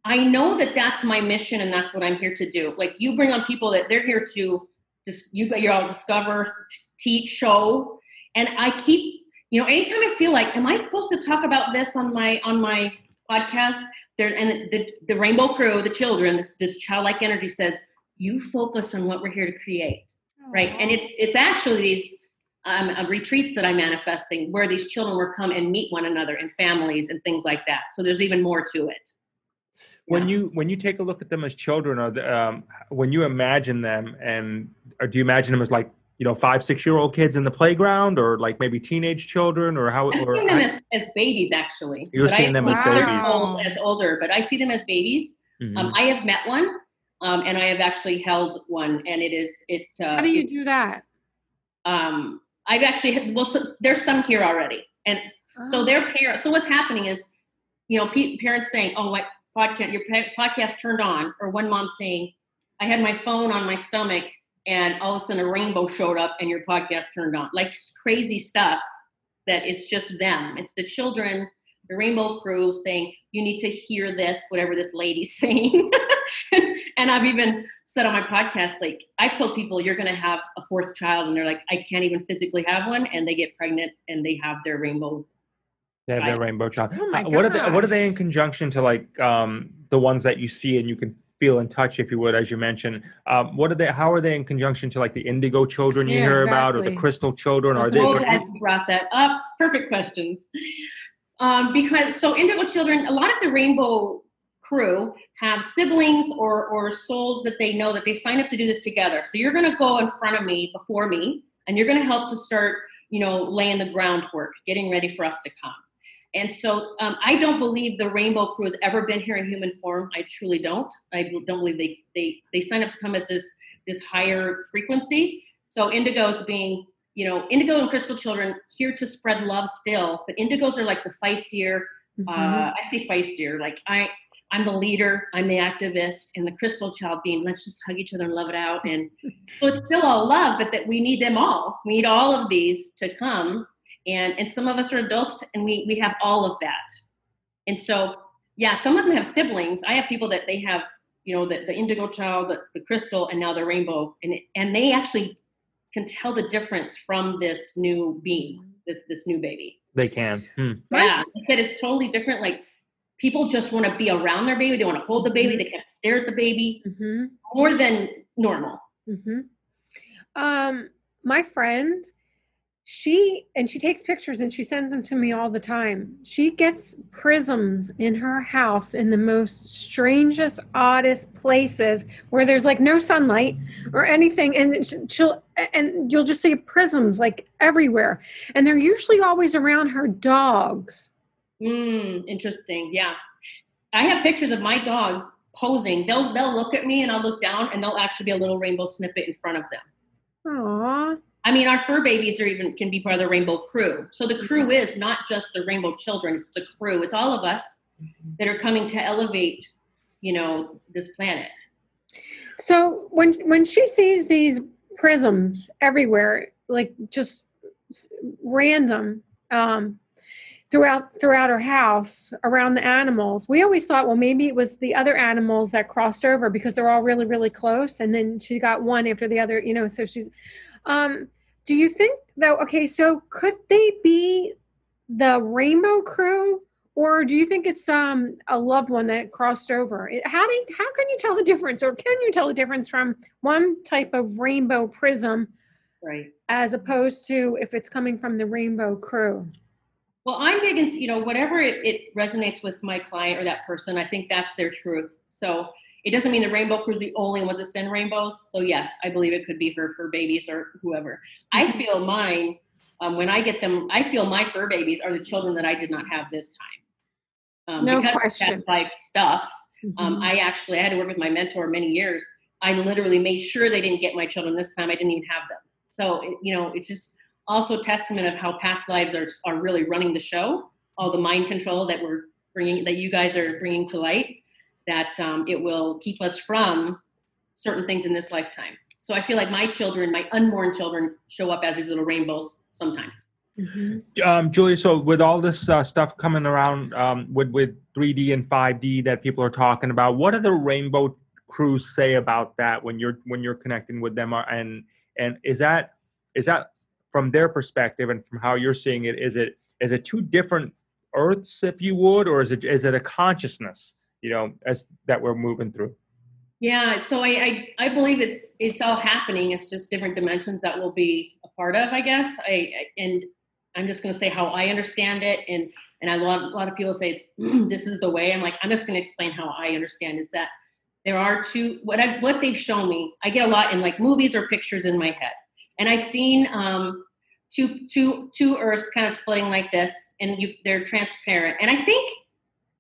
Speaker 2: I know that that's my mission and that's what I'm here to do. Like you bring on people that they're here to just, you got you all discover, t- teach, show. And I keep, you know, anytime I feel like, am I supposed to talk about this on my, on my podcast? There, and the, the rainbow crew, the children, this, this childlike energy says, you focus on what we're here to create right and it's it's actually these um, uh, retreats that i'm manifesting where these children will come and meet one another and families and things like that so there's even more to it
Speaker 3: When
Speaker 2: Yeah.
Speaker 3: you when you take a look at them as children, or the, um, when you imagine them, and or do you imagine them as like you know five six year old kids in the playground, or like maybe teenage children, or how?
Speaker 2: i'm
Speaker 3: Or
Speaker 2: seeing them
Speaker 3: I-
Speaker 2: as, as babies actually
Speaker 3: You're
Speaker 2: But
Speaker 3: seeing
Speaker 2: I,
Speaker 3: them as
Speaker 2: they're
Speaker 4: babies.
Speaker 2: old- as older but i see them as babies
Speaker 3: Mhm.
Speaker 2: um, i have met one um, and i have actually held one and it is it uh,
Speaker 4: How do you
Speaker 2: it-
Speaker 4: do that?
Speaker 2: um, I've actually had, well, so, there's some here already, and So their parents. So what's happening is, you know, pe- parents saying, "Oh, my podcast, your pa- podcast turned on," or one mom saying, "I had my phone on my stomach, and all of a sudden a rainbow showed up, and your podcast turned on." Like crazy stuff that it's just them. It's the children, the rainbow crew saying, "You need to hear this," whatever this lady's saying. and I've even said on my podcast, like I've told people you're going to have a fourth child, and they're like, I can't even physically have one, and they get pregnant and they have their rainbow.
Speaker 3: They have their rainbow child.
Speaker 4: Oh my
Speaker 3: Uh, what are they? What are they in conjunction to like um, the ones that you see and you can feel and touch, if you would, as you mentioned? Um, what are they? How are they in conjunction to like the indigo children you
Speaker 4: Yeah,
Speaker 3: hear about, or the crystal children? Are they?
Speaker 2: Glad you brought that up. Perfect questions. Um, because so indigo children, a lot of the rainbow crew have siblings or or souls that they know that they sign up to do this together. So you're going to go in front of me before me, and you're going to help to start, you know, laying the groundwork, getting ready for us to come. And so um, I don't believe the rainbow crew has ever been here in human form. I truly don't. I don't believe they they they sign up to come as this this higher frequency. So indigos being you know, indigo and crystal children here to spread love still, but indigos are like the feistier.
Speaker 4: Mhm.
Speaker 2: Uh, I say feistier, like I, I'm the leader, I'm the activist, and the crystal child being let's just hug each other and love it out. And so it's still all love, but that we need them all. We need all of these to come, and and some of us are adults, and we we have all of that. And so yeah, some of them have siblings. I have people that they have, you know, the, the indigo child, the, the crystal, and now the rainbow, and and they actually can tell the difference from this new being, this this new baby.
Speaker 3: They can. Hmm.
Speaker 2: Yeah, I said it's totally different. Like people just want to be around their baby, they want to hold the baby, they can't stare at the baby
Speaker 4: Mhm.
Speaker 2: more than normal.
Speaker 4: hmm Um, my friend, she and she takes pictures and she sends them to me all the time. She gets prisms in her house in the most strangest, oddest places where there's like no sunlight or anything, and she'll and you'll just see prisms like everywhere, and they're usually always around her dogs.
Speaker 2: Mm, interesting. Yeah, I have pictures of my dogs posing. They'll they'll look at me and I'll look down and there'll actually be a little rainbow snippet in front of them.
Speaker 4: Aww.
Speaker 2: I mean, our fur babies are even can be part of the rainbow crew. So the crew is not just the rainbow children; it's the crew. It's all of us that are coming to elevate, you know, this planet.
Speaker 4: So when when she sees these prisms everywhere, like just random um, throughout throughout her house around the animals, we always thought, well, maybe it was the other animals that crossed over because they're all really really close, and then she got one after the other, you know. So she's. Um, do you think though? Okay, so could they be the rainbow crew? or do you think it's um a loved one that crossed over how do you, how can you tell the difference or can you tell the difference from one type of rainbow prism
Speaker 2: Right.
Speaker 4: as opposed to if it's coming from the rainbow crew
Speaker 2: Well, I'm big into, you know, whatever it, it resonates with my client or that person, I think that's their truth. So it doesn't mean the rainbow crew's the only ones that send rainbows. So yes, I believe it could be her fur babies or whoever. I feel mine, um, when I get them, I feel my fur babies are the children that I did not have this time. Um,
Speaker 4: No
Speaker 2: because of that type stuff. Um,
Speaker 4: Mhm.
Speaker 2: I actually I had to work with my mentor many years. I literally made sure they didn't get my children this time. I didn't even have them. So it, you know, it's just also testament of how past lives are are really running the show. All the mind control that we're bringing, that you guys are bringing to light, that um, it will keep us from certain things in this lifetime. So I feel like my children, my unborn children, show up as these little rainbows sometimes.
Speaker 4: Mhm.
Speaker 3: Um, Julia, so with all this uh, stuff coming around um, with with 3D and 5D that people are talking about, what do the Rainbow Crews say about that when you're when you're connecting with them? Are- And and is that is that from their perspective and from how you're seeing it? Is it is it two different Earths, if you would, or is it is it a consciousness? You know, as that we're moving through.
Speaker 2: Yeah, so I, I I believe it's it's all happening. It's just different dimensions that we'll be a part of, I guess. I I- and I'm just going to say how I understand it, and and a lot a lot of people say this is the way. I'm like I'm just going to explain how I understand is that there are two what I what they've shown me. I get a lot in like movies or pictures in my head, and I've seen um two two two Earths kind of splitting like this, and you they're transparent. And I think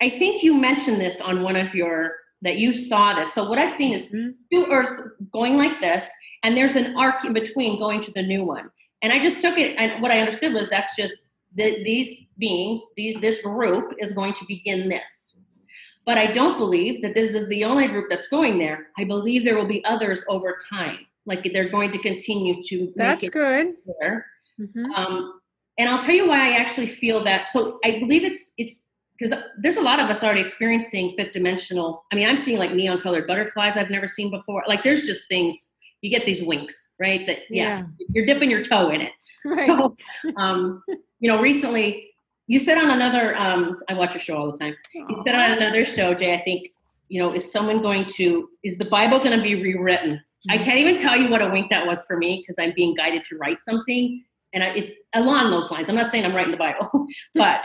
Speaker 2: I think you mentioned this on one of your that you saw this. So what I've seen is
Speaker 4: Mhm.
Speaker 2: two Earths going like this, and there's an arc in between going to the new one. And I just took it, and what I understood was that's just that these beings, these, this group is going to begin this. But I don't believe that this is the only group that's going there. I believe there will be others over time. Like they're going to continue to
Speaker 4: That's good.
Speaker 2: there.
Speaker 4: Mhm.
Speaker 2: Um, and I'll tell you why I actually feel that. So I believe it's it's because there's a lot of us already experiencing fifth dimensional. I mean, I'm seeing like neon colored butterflies I've never seen before. Like there's just things you get these winks, right? That yeah, you're dipping your toe in it.
Speaker 4: Right.
Speaker 2: So, um, you know, recently you said on another. Um, I watch your show all the time. You said on another show, Jay. I think you know, is someone going to? Is the Bible going to be rewritten? I can't even tell you what a wink that was for me because I'm being guided to write something, and I, it's along those lines. I'm not saying I'm writing the Bible, but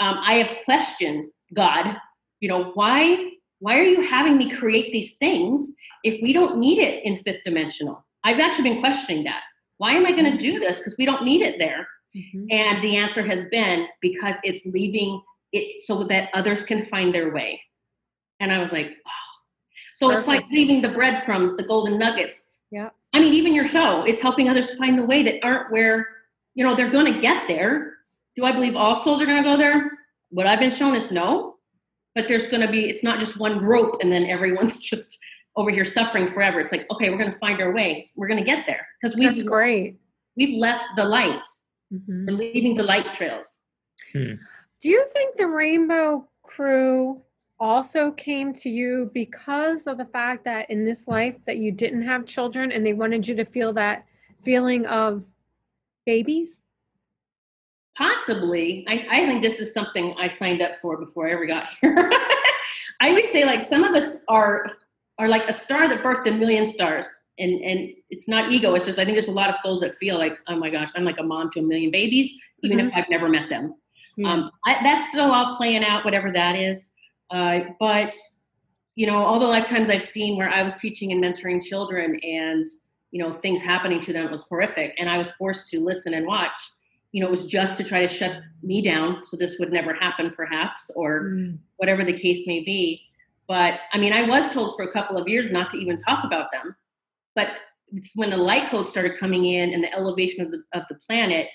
Speaker 2: um, I have questioned God. You know, why why are you having me create these things if we don't need it in fifth dimensional? I've actually been questioning that. Why am I going to do this? Because we don't need it there.
Speaker 4: Mhm.
Speaker 2: And the answer has been because it's leaving it so that others can find their way. And I was like, oh. So it's like leaving the breadcrumbs, the golden nuggets.
Speaker 4: Yeah.
Speaker 2: I mean, even your show, it's helping others find the way that aren't where, you know, they're going to get there. Do I believe all souls are going to go there? What I've been shown is no. But there's going to be, it's not just one group and then everyone's just over here suffering forever. It's like, okay, we're going to find our way. We're going to get there because we've,
Speaker 4: great.
Speaker 2: we've left the light.
Speaker 4: Mhm.
Speaker 2: We're leaving the light trails.
Speaker 4: Do you think the Rainbow Crew also came to you because of the fact that in this life that you didn't have children and they wanted you to feel that feeling of babies?
Speaker 2: Possibly. I, I think this is something I signed up for before I ever got here. I always say like some of us are are like a star that birthed a million stars. And and it's not ego, it's just I think there's a lot of souls that feel like, oh my gosh, I'm like a mom to a million babies, even if I've never met them.
Speaker 4: Yeah.
Speaker 2: Um, I, that's still all playing out, whatever that is. Uh, but you know, all the lifetimes I've seen where I was teaching and mentoring children, and you know, things happening to them was horrific, and I was forced to listen and watch. You know, it was just to try to shut me down, so this would never happen, perhaps, or
Speaker 4: Mm.
Speaker 2: whatever the case may be. But I mean, I was told for a couple of years not to even talk about them. But it's when the light codes started coming in and the elevation of the of the planet,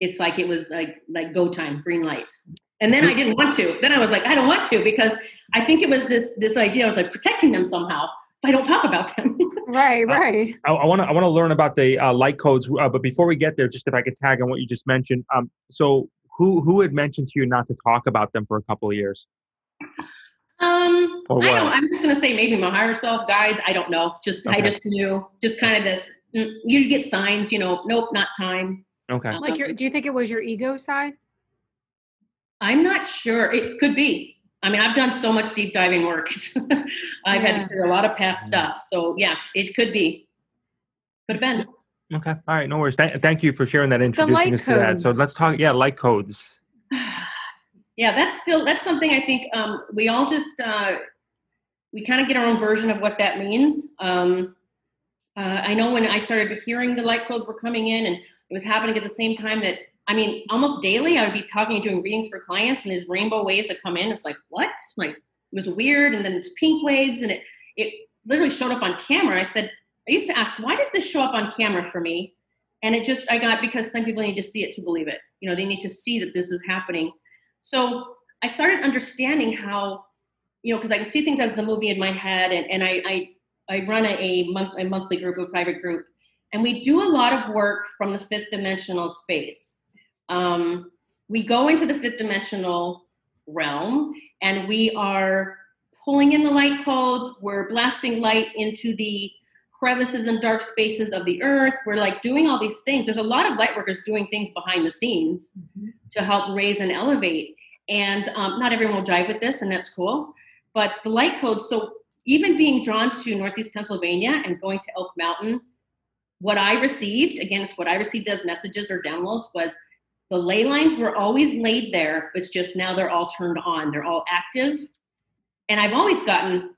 Speaker 2: it's like it was like like go time, green light. And then I didn't want to. Then I was like, I don't want to because I think it was this this idea. I was like protecting them somehow if I don't talk about them.
Speaker 4: Right,
Speaker 3: Uh,
Speaker 4: right.
Speaker 3: I want to I want to learn about the uh, light codes, uh, but before we get there, just if I could tag on what you just mentioned. Um, so who who had mentioned to you not to talk about them for a couple of years?
Speaker 2: Um,
Speaker 3: Or
Speaker 2: I
Speaker 3: what?
Speaker 2: don't. I'm just gonna say maybe my higher self guides. I don't know. Just I just knew. Just kind of this. mm, You get signs. You know. Nope, not time.
Speaker 3: Okay.
Speaker 2: Um,
Speaker 4: Like your do you think it was your ego side?
Speaker 2: I'm not sure. It could be. I mean, I've done so much deep diving work. I've had to clear a lot of past stuff. So yeah, it could be. Could have been.
Speaker 3: Okay. All right. No worries. Th- thank you for sharing that, introducing
Speaker 4: light
Speaker 3: us to that. So let's talk. Yeah, light codes.
Speaker 2: yeah, that's still that's something I think um, we all just uh, we kind of get our own version of what that means. Um, uh, I know when I started hearing the light codes were coming in, and it was happening at the same time that I mean, almost daily I would be talking and doing readings for clients, and these rainbow waves that come in. It's like what? Like it was weird, and then it's pink waves, and it it literally showed up on camera. I said I used to ask, why does this show up on camera for me? And it just I got because some people need to see it to believe it. You know, they need to see that this is happening. So I started understanding how, you know, because I see things as the movie in my head, and, and I, I I run a, a month a monthly group, a private group, and we do a lot of work from the fifth dimensional space. Um, we go into the fifth dimensional realm, and we are pulling in the light codes. We're blasting light into the crevices and dark spaces of the earth. We're like doing all these things. There's a lot of light workers doing things behind the scenes to help raise and elevate. And um, not everyone will jive with this, and that's cool. But the light codes, so even being drawn to Northeast Pennsylvania and going to Elk Mountain, what I received, again, it's what I received as messages or downloads, was the ley lines were always laid there. It's just now they're all turned on, they're all active. And I've always gotten,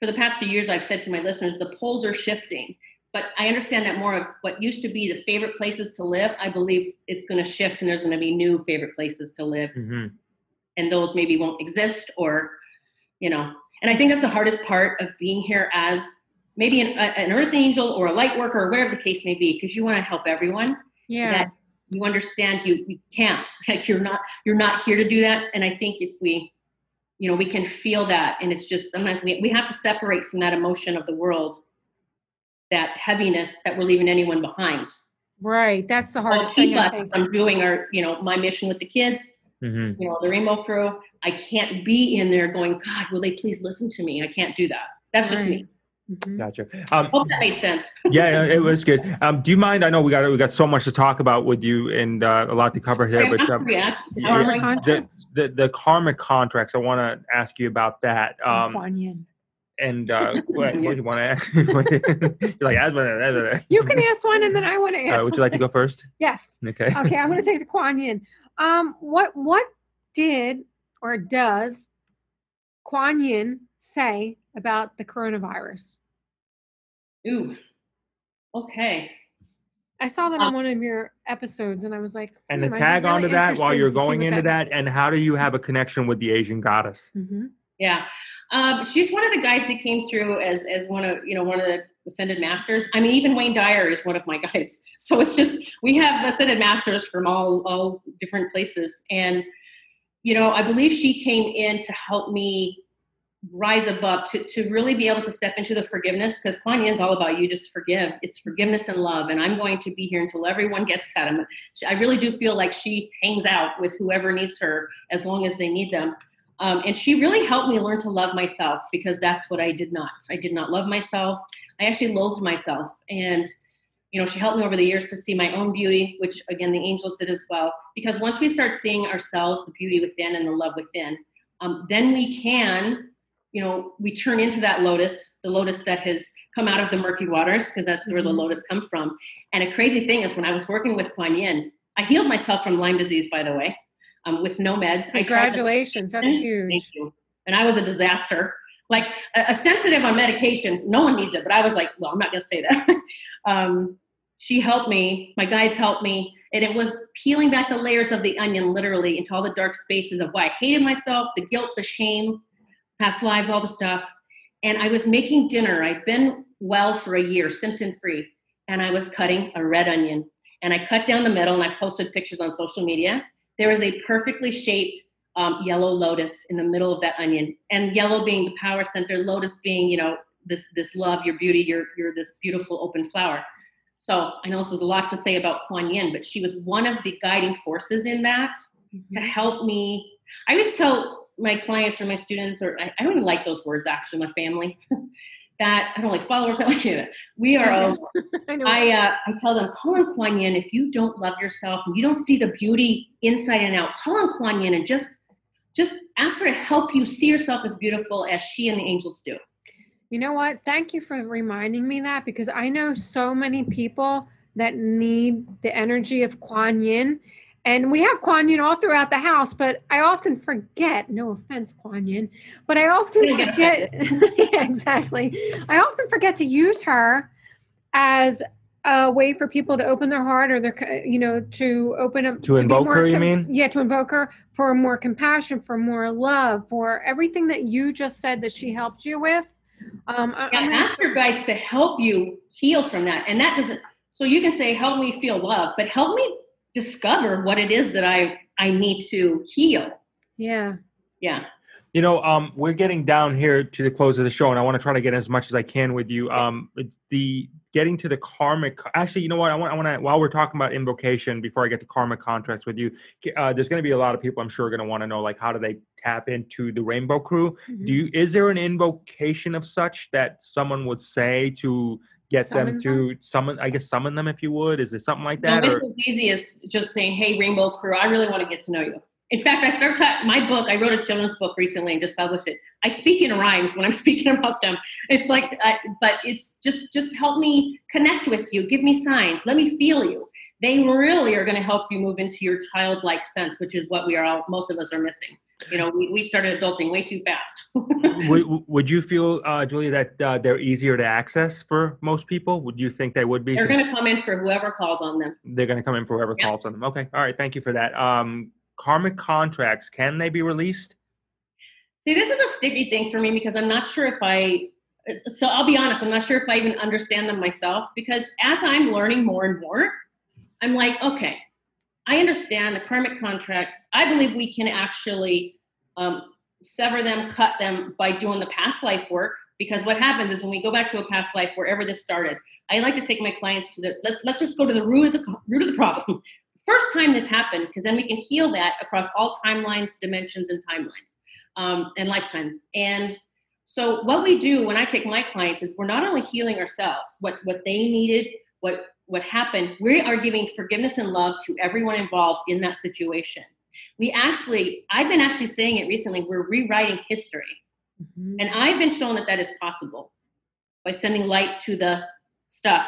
Speaker 2: for the past few years, I've said to my listeners, the poles are shifting. But I understand that more of what used to be the favorite places to live, I believe it's going to shift and there's going to be new favorite places to live
Speaker 3: hmm
Speaker 2: and those maybe won't exist or you know and i think that's the hardest part of being here as maybe an, a- an earth angel or a light worker or whatever the case may be because you want to help everyone
Speaker 4: Yeah.
Speaker 2: that you understand you you can't. Like you're not you're not here to do that. And i think if we you know we can feel that and it's just sometimes we, we have to separate from that emotion of the world that heaviness that we're leaving anyone behind.
Speaker 4: Right. That's the hardest
Speaker 2: keep
Speaker 4: thing. I
Speaker 2: us
Speaker 4: think.
Speaker 2: from doing our you know my mission with the kids.
Speaker 3: Hmm
Speaker 2: you know the rainbow crew. I can't be in there going god will they please listen to me? I can't do that. That's just me
Speaker 4: Mhm.
Speaker 3: Gotcha. Um,
Speaker 2: hope that made sense
Speaker 3: yeah, yeah, it was good. Um, do you mind? I know we got we got so much to talk about with you and uh, a lot to cover here,
Speaker 2: I'm
Speaker 3: but um,
Speaker 2: react-
Speaker 3: yeah,
Speaker 4: Karma contracts.
Speaker 3: the, the the karmic contracts. I want to ask you about that. Um,
Speaker 4: Kuan Yin.
Speaker 3: and uh, what, what do you want to ask? You're like, "Ah, blah, blah, blah, blah."
Speaker 4: You can ask one, and then I want to
Speaker 3: Uh,
Speaker 4: ask.
Speaker 3: would you like to go first?
Speaker 4: Yes.
Speaker 3: Okay.
Speaker 4: Okay, I'm going to take the Kuan Yin. Um, what what did or does Kuan Yin say about the coronavirus?
Speaker 2: Ooh okay
Speaker 4: I saw that
Speaker 2: Um,
Speaker 4: on one of your episodes, and I was like,
Speaker 3: And to
Speaker 4: "Hmm, I'd be
Speaker 3: tag
Speaker 4: really
Speaker 3: onto that while you're going into that, and how do you have a connection with the Asian goddess?
Speaker 4: Mhm.
Speaker 2: Yeah, um, she's one of the guys that came through as as one of you know one of the ascended masters. I mean, even Wayne Dyer is one of my guides. So it's just we have ascended masters from all all different places, and you know I believe she came in to help me rise above to to really be able to step into the forgiveness because Kuan is all about you just forgive. It's forgiveness and love, and I'm going to be here until everyone gets that. I'm, I really do feel like she hangs out with whoever needs her as long as they need them. Um, and she really helped me learn to love myself because that's what I did not. I did not love myself. I actually loathed myself. And, you know, she helped me over the years to see my own beauty, which again, the angels did as well. Because once we start seeing ourselves, the beauty within and the love within, um, then we can, you know, we turn into that lotus, the lotus that has come out of the murky waters, because that's where the
Speaker 4: Mhm.
Speaker 2: lotus comes from. And a crazy thing is when I was working with Kuan Yin, I healed myself from Lyme disease, by the way, um, with no meds. I tried to-
Speaker 4: Congratulations, that's
Speaker 2: Thank
Speaker 4: huge.
Speaker 2: you. And I was a disaster. Like a, a sensitive on medications, no one needs it, but I was like, well, I'm not going to say that. um, she helped me. My guides helped me, and it was peeling back the layers of the onion, literally, into all the dark spaces of why I hated myself, the guilt, the shame, past lives, all the stuff. And I was making dinner. I'd been well for a year, symptom free, and I was cutting a red onion. And I cut down the middle, and I've posted pictures on social media. There is a perfectly shaped um, yellow lotus in the middle of that onion, and yellow being the power center, lotus being you know this this love, your beauty, your your this beautiful open flower. So I know this is a lot to say about Kuan Yin, but she was one of the guiding forces in that to
Speaker 4: Mhm.
Speaker 2: help me. I always tell my clients or my students, or I, I don't even like those words actually, my family, that I don't like followers. I like it. We are all
Speaker 4: I.
Speaker 2: I uh, I tell them, call on Kuan Yin if you don't love yourself and you don't see the beauty inside and out. Call on Kuan Yin and just just ask her to help you see yourself as beautiful as she and the angels do.
Speaker 4: You know what? Thank you for reminding me that because I know so many people that need the energy of Kuan Yin. And we have Kuan Yin all throughout the house, but I often forget, no offense, Kuan Yin, but I often forget, yeah, exactly. I often forget to use her as a way for people to open their heart or their, you know, to open up.
Speaker 3: To
Speaker 4: be
Speaker 3: invoke
Speaker 4: more
Speaker 3: her, you
Speaker 4: com-
Speaker 3: mean?
Speaker 4: Yeah, to invoke her for more compassion, for more love, for everything that you just said that she helped you with. Um, I,
Speaker 2: Yeah,
Speaker 4: I'm gonna
Speaker 2: ask your guides to help you heal from that. And that doesn't so you can say, help me feel love, but help me discover what it is that I I need to heal.
Speaker 4: Yeah.
Speaker 2: Yeah.
Speaker 3: You know, um, we're getting down here to the close of the show, and I want to try to get as much as I can with you. Um, the getting to the karmic. Actually, you know what? I want. I want to. While we're talking about invocation, before I get to karmic contracts with you, uh, there's going to be a lot of people I'm sure are going to want to know, like, how do they tap into the Rainbow Crew?
Speaker 4: Mhm.
Speaker 3: Do you? Is there an invocation of such that someone would say to get them
Speaker 4: Summon
Speaker 3: to summon? I guess summon them, if you would. Is it something like
Speaker 2: No,
Speaker 3: that?
Speaker 2: it's
Speaker 3: Or
Speaker 2: as easy as just saying, "Hey, Rainbow Crew, I really want to get to know you." In fact, I start ta- my book. I wrote a children's book recently and just published it. I speak in rhymes when I'm speaking about them. It's like, I, but it's just just help me connect with you. Give me signs. Let me feel you. They really are going to help you move into your childlike sense, which is what we are all. Most of us are missing. You know, we, we started adulting way too fast.
Speaker 3: would, would you feel, uh, Julia, that uh, they're easier to access for most people? Would you think they would be?
Speaker 2: They're going to come in for whoever calls on them.
Speaker 3: they're going to come in for whoever
Speaker 2: Yeah.
Speaker 3: calls on them. Okay, all right, thank you for that. Um, karmic contracts can they be released?
Speaker 2: See, this is a sticky thing for me because I'm not sure if I. So I'll be honest, I'm not sure if I even understand them myself because as I'm learning more and more, I'm like, okay, I understand the karmic contracts. I believe we can actually um, sever them, cut them by doing the past life work. Because what happens is when we go back to a past life, wherever this started, I like to take my clients to the let's let's just go to the root of the root of the problem. First time this happened, because then we can heal that across all timelines, dimensions, and timelines, um, and lifetimes. And so what we do when I take my clients is we're not only healing ourselves, what what they needed, what what happened, we are giving forgiveness and love to everyone involved in that situation. We actually, I've been actually saying it recently, we're rewriting history. Mm-hmm. And I've been shown that that is possible by sending light to the stuff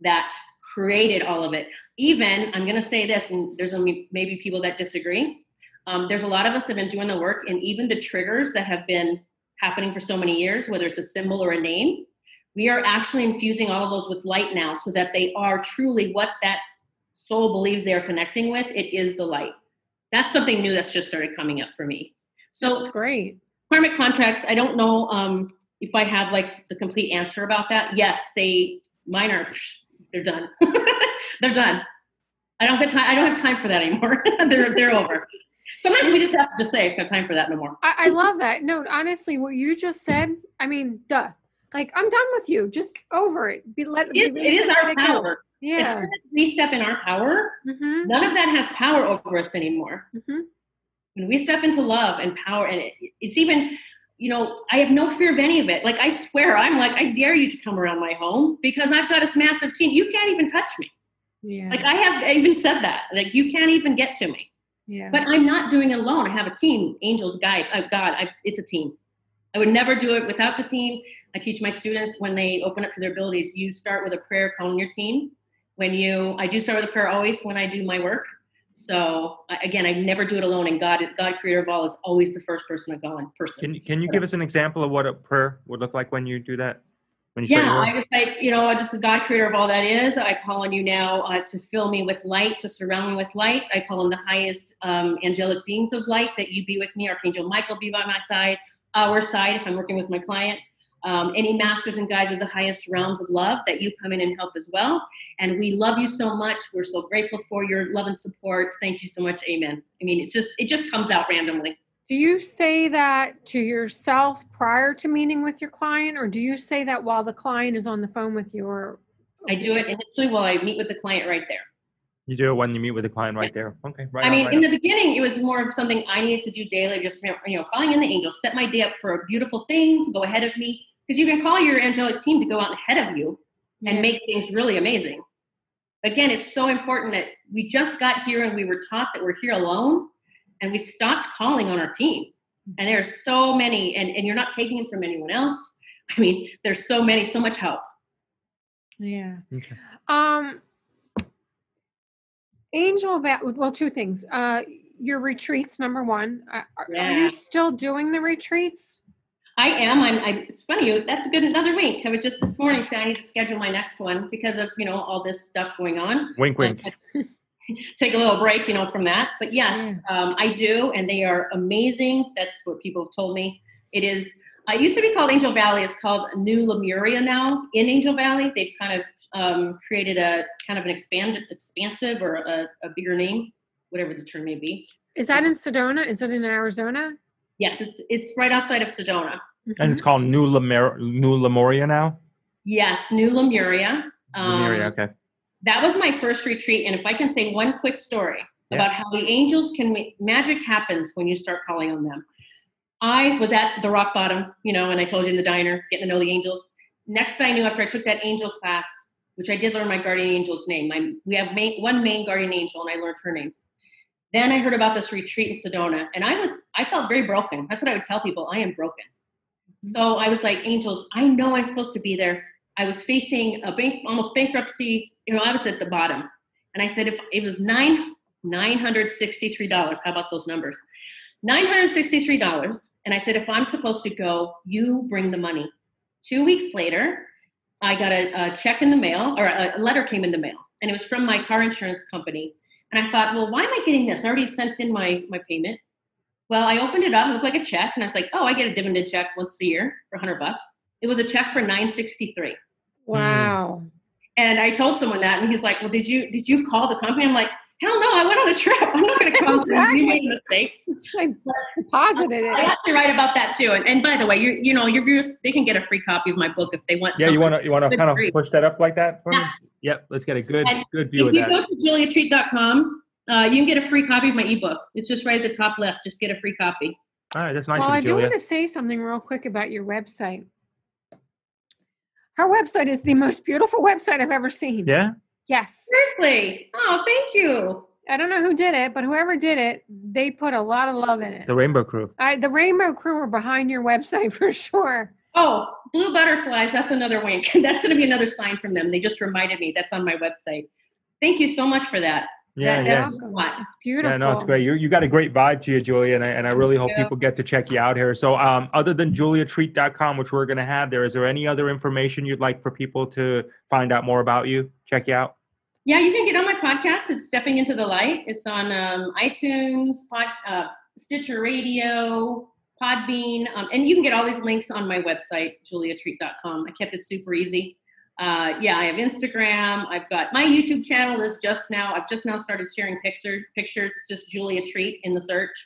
Speaker 2: that created all of it. Even, I'm going to say this, and there's maybe people that disagree. Um, there's a lot of us have been doing the work, and even the triggers that have been happening for so many years, whether it's a symbol or a name, we are actually infusing all of those with light now so that they are truly what that soul believes they are connecting with. It is the light. That's something new that's just started coming up for me.
Speaker 4: So that's great.
Speaker 2: Karmic contracts, I don't know um, if I have like the complete answer about that. Yes, they mine are they're done. they're done. I don't get time. I don't have time for that anymore. they're they're over. Sometimes we just have to just say, "I've got time for that no more."
Speaker 4: I, I love that. No, honestly, what you just said. I mean, duh. Like I'm done with you. Just over it. Be let.
Speaker 2: It,
Speaker 4: be,
Speaker 2: it is our power.
Speaker 4: Go. Yeah.
Speaker 2: we step in our power, mm-hmm. none of that has power over us anymore. Mm-hmm. When we step into love and power, and it, it's even, you know, I have no fear of any of it. Like I swear, I'm like, I dare you to come around my home because I've got this massive team. You can't even touch me. Yeah. Like I have I even said that. Like you can't even get to me. Yeah. But I'm not doing it alone. I have a team, angels, guides. I've got, I, it's a team. I would never do it without the team. I teach my students when they open up to their abilities, you start with a prayer calling your team. When you, I do start with a prayer always when I do my work. So again, I never do it alone, and God, God, Creator of all, is always the first person I go on. Person.
Speaker 3: Can Can you give us an example of what a prayer would look like when you do that?
Speaker 2: When you yeah, I just like you know, just the God, Creator of all that is. I call on you now uh, to fill me with light, to surround me with light. I call on the highest um, angelic beings of light that you be with me. Archangel Michael be by my side, our side if I'm working with my client um, any masters and guides of the highest realms of love that you come in and help as well. And we love you so much. We're so grateful for your love and support. Thank you so much. Amen. I mean, it's just it just comes out randomly.
Speaker 4: Do you say that to yourself prior to meeting with your client, or do you say that while the client is on the phone with you? Or
Speaker 2: I do it initially while I meet with the client right there.
Speaker 3: You do it when you meet with the client right there. Okay, right.
Speaker 2: I mean,
Speaker 3: right
Speaker 2: in the beginning, it was more of something I needed to do daily, just you know, calling in the angels, set my day up for beautiful things, go ahead of me, because you can call your angelic team to go out ahead of you and make things really amazing. Again, it's so important that we just got here and we were taught that we're here alone, and we stopped calling on our team. And there's so many, and, and you're not taking it from anyone else. I mean, there's so many, so much help.
Speaker 4: Yeah. Okay. Um, Angel well, two things. Uh, your retreats, number one. Uh, are, yeah. are you still doing the retreats?
Speaker 2: I am. I'm, I'm, It's funny. That's a good another week. I was just this morning saying I need to schedule my next one because of you know all this stuff going on.
Speaker 3: Wink, wink.
Speaker 2: take a little break, you know, from that. But yes, um, I do, and they are amazing. That's what people have told me. It is. Uh, it used to be called Angel Valley. It's called New Lemuria now. In Angel Valley, they've kind of um, created a kind of an expanded, expansive, or a, a bigger name, whatever the term may be.
Speaker 4: Is that in Sedona? Is it in Arizona?
Speaker 2: Yes, it's it's right outside of Sedona.
Speaker 3: Mm-hmm. And it's called New Lemuria, New Lemuria now.
Speaker 2: Yes, New Lemuria.
Speaker 3: Um, Lemuria, okay.
Speaker 2: That was my first retreat, and if I can say one quick story yeah. about how the angels can magic happens when you start calling on them. I was at the rock bottom, you know, and I told you in the diner, getting to know the angels. Next I knew after I took that angel class, which I did learn my guardian angel's name. My, we have main, one main guardian angel, and I learned her name. Then I heard about this retreat in Sedona, and I was I felt very broken. That's what I would tell people. I am broken. Mm-hmm. So I was like, angels, I know I'm supposed to be there. I was facing a bank, almost bankruptcy. You know, I was at the bottom. And I said, if it was nine, $963, how about those numbers? $963. And I said, if I'm supposed to go, you bring the money. Two weeks later, I got a, a check in the mail, or a, a letter came in the mail, and it was from my car insurance company. And I thought, well, why am I getting this? I already sent in my, my payment. Well, I opened it up and it looked like a check, and I was like, "Oh, I get a dividend check once a year for 100 bucks." It was a check for 963. Hmm.
Speaker 4: Wow.
Speaker 2: And I told someone that, and he's like, "Well, did you did you call the company?" I'm like, Hell no, I went on a trip. I'm not going to come.
Speaker 4: Exactly.
Speaker 2: You made a mistake.
Speaker 4: I deposited it.
Speaker 2: I
Speaker 4: it.
Speaker 2: actually write about that too. And, and by the way, you you know your viewers they can get a free copy of my book if they want.
Speaker 3: Yeah, you want to you want to
Speaker 2: Good
Speaker 3: kind of push that up like that for me?
Speaker 2: Yeah.
Speaker 3: Yep. Let's get a good
Speaker 2: And
Speaker 3: good view of that.
Speaker 2: If you go to juliatreat.com, uh, you can get a free copy of my ebook. It's just right at the top left. Just get a free copy.
Speaker 3: All right, that's nice
Speaker 4: well,
Speaker 3: of
Speaker 4: I
Speaker 3: you,
Speaker 4: do want to say something real quick about your website. Her website is the most beautiful website I've ever seen.
Speaker 3: Yeah.
Speaker 4: Yes.
Speaker 2: Seriously. Oh, thank you.
Speaker 4: I don't know who did it, but whoever did it, they put a lot of love in it.
Speaker 3: The Rainbow Crew.
Speaker 4: I, the Rainbow Crew are behind your website for sure.
Speaker 2: Oh, blue butterflies. That's another wink. that's going to be another sign from them. They just reminded me. That's on my website. Thank you so much for that.
Speaker 3: Yeah,
Speaker 2: That-
Speaker 3: yeah.
Speaker 2: that- What?
Speaker 4: It's beautiful.
Speaker 3: Yeah, no, it's great. You you got a great vibe to you, Julia, and I, and I really hope
Speaker 2: Yeah.
Speaker 3: people get to check you out here. So, um, other than juliatreat.com, which we're going to have there, is there any other information you'd like for people to find out more about you? Check you out.
Speaker 2: Yeah, you can get on my podcast. It's Stepping Into the Light. It's on um, iTunes, pod, uh, Stitcher Radio, Podbean, um, and you can get all these links on my website, juliatreat.com. I kept it super easy. Uh, yeah, I have Instagram. I've got my YouTube channel is just now. I've just now started sharing pictures. Pictures. It's just Julia Treat in the search.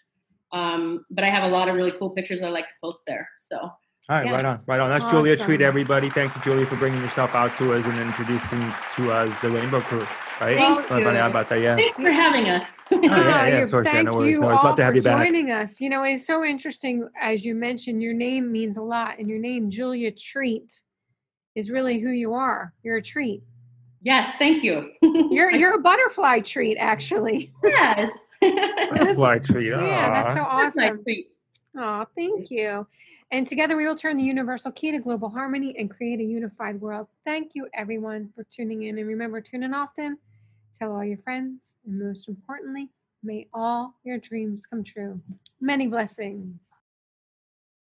Speaker 2: Um, but I have a lot of really cool pictures I like to post there. So
Speaker 3: All right,
Speaker 2: Yeah.
Speaker 3: right on, right on. That's Julia
Speaker 4: Awesome.
Speaker 3: Treat, everybody. Thank you, Julia, for bringing yourself out to us and introducing to us the Rainbow Crew. Right?
Speaker 2: Thank
Speaker 3: Wanna
Speaker 2: you.
Speaker 3: about that, yeah.
Speaker 2: thanks for having us.
Speaker 3: Oh, yeah, yeah,
Speaker 4: you're-
Speaker 3: of course, yeah,
Speaker 4: Thank
Speaker 3: no worries,
Speaker 4: you
Speaker 3: no worries.
Speaker 4: all
Speaker 3: Love to have
Speaker 4: for
Speaker 3: you back.
Speaker 4: joining us. You know, it's so interesting as you mentioned. Your name means a lot, and your name Julia Treat is really who you are. You're a treat.
Speaker 2: yes, thank you.
Speaker 4: You're you're a butterfly treat, actually.
Speaker 2: yes.
Speaker 3: Butterfly Treat.
Speaker 4: Yeah, that's so
Speaker 3: aw.
Speaker 2: That's my
Speaker 4: awesome.
Speaker 2: treat.
Speaker 4: Oh, thank you. And together we will turn the universal key to global harmony and create a unified world. Thank you, everyone, for tuning in. And remember, tune in often, tell all your friends, and most importantly, may all your dreams come true. Many blessings.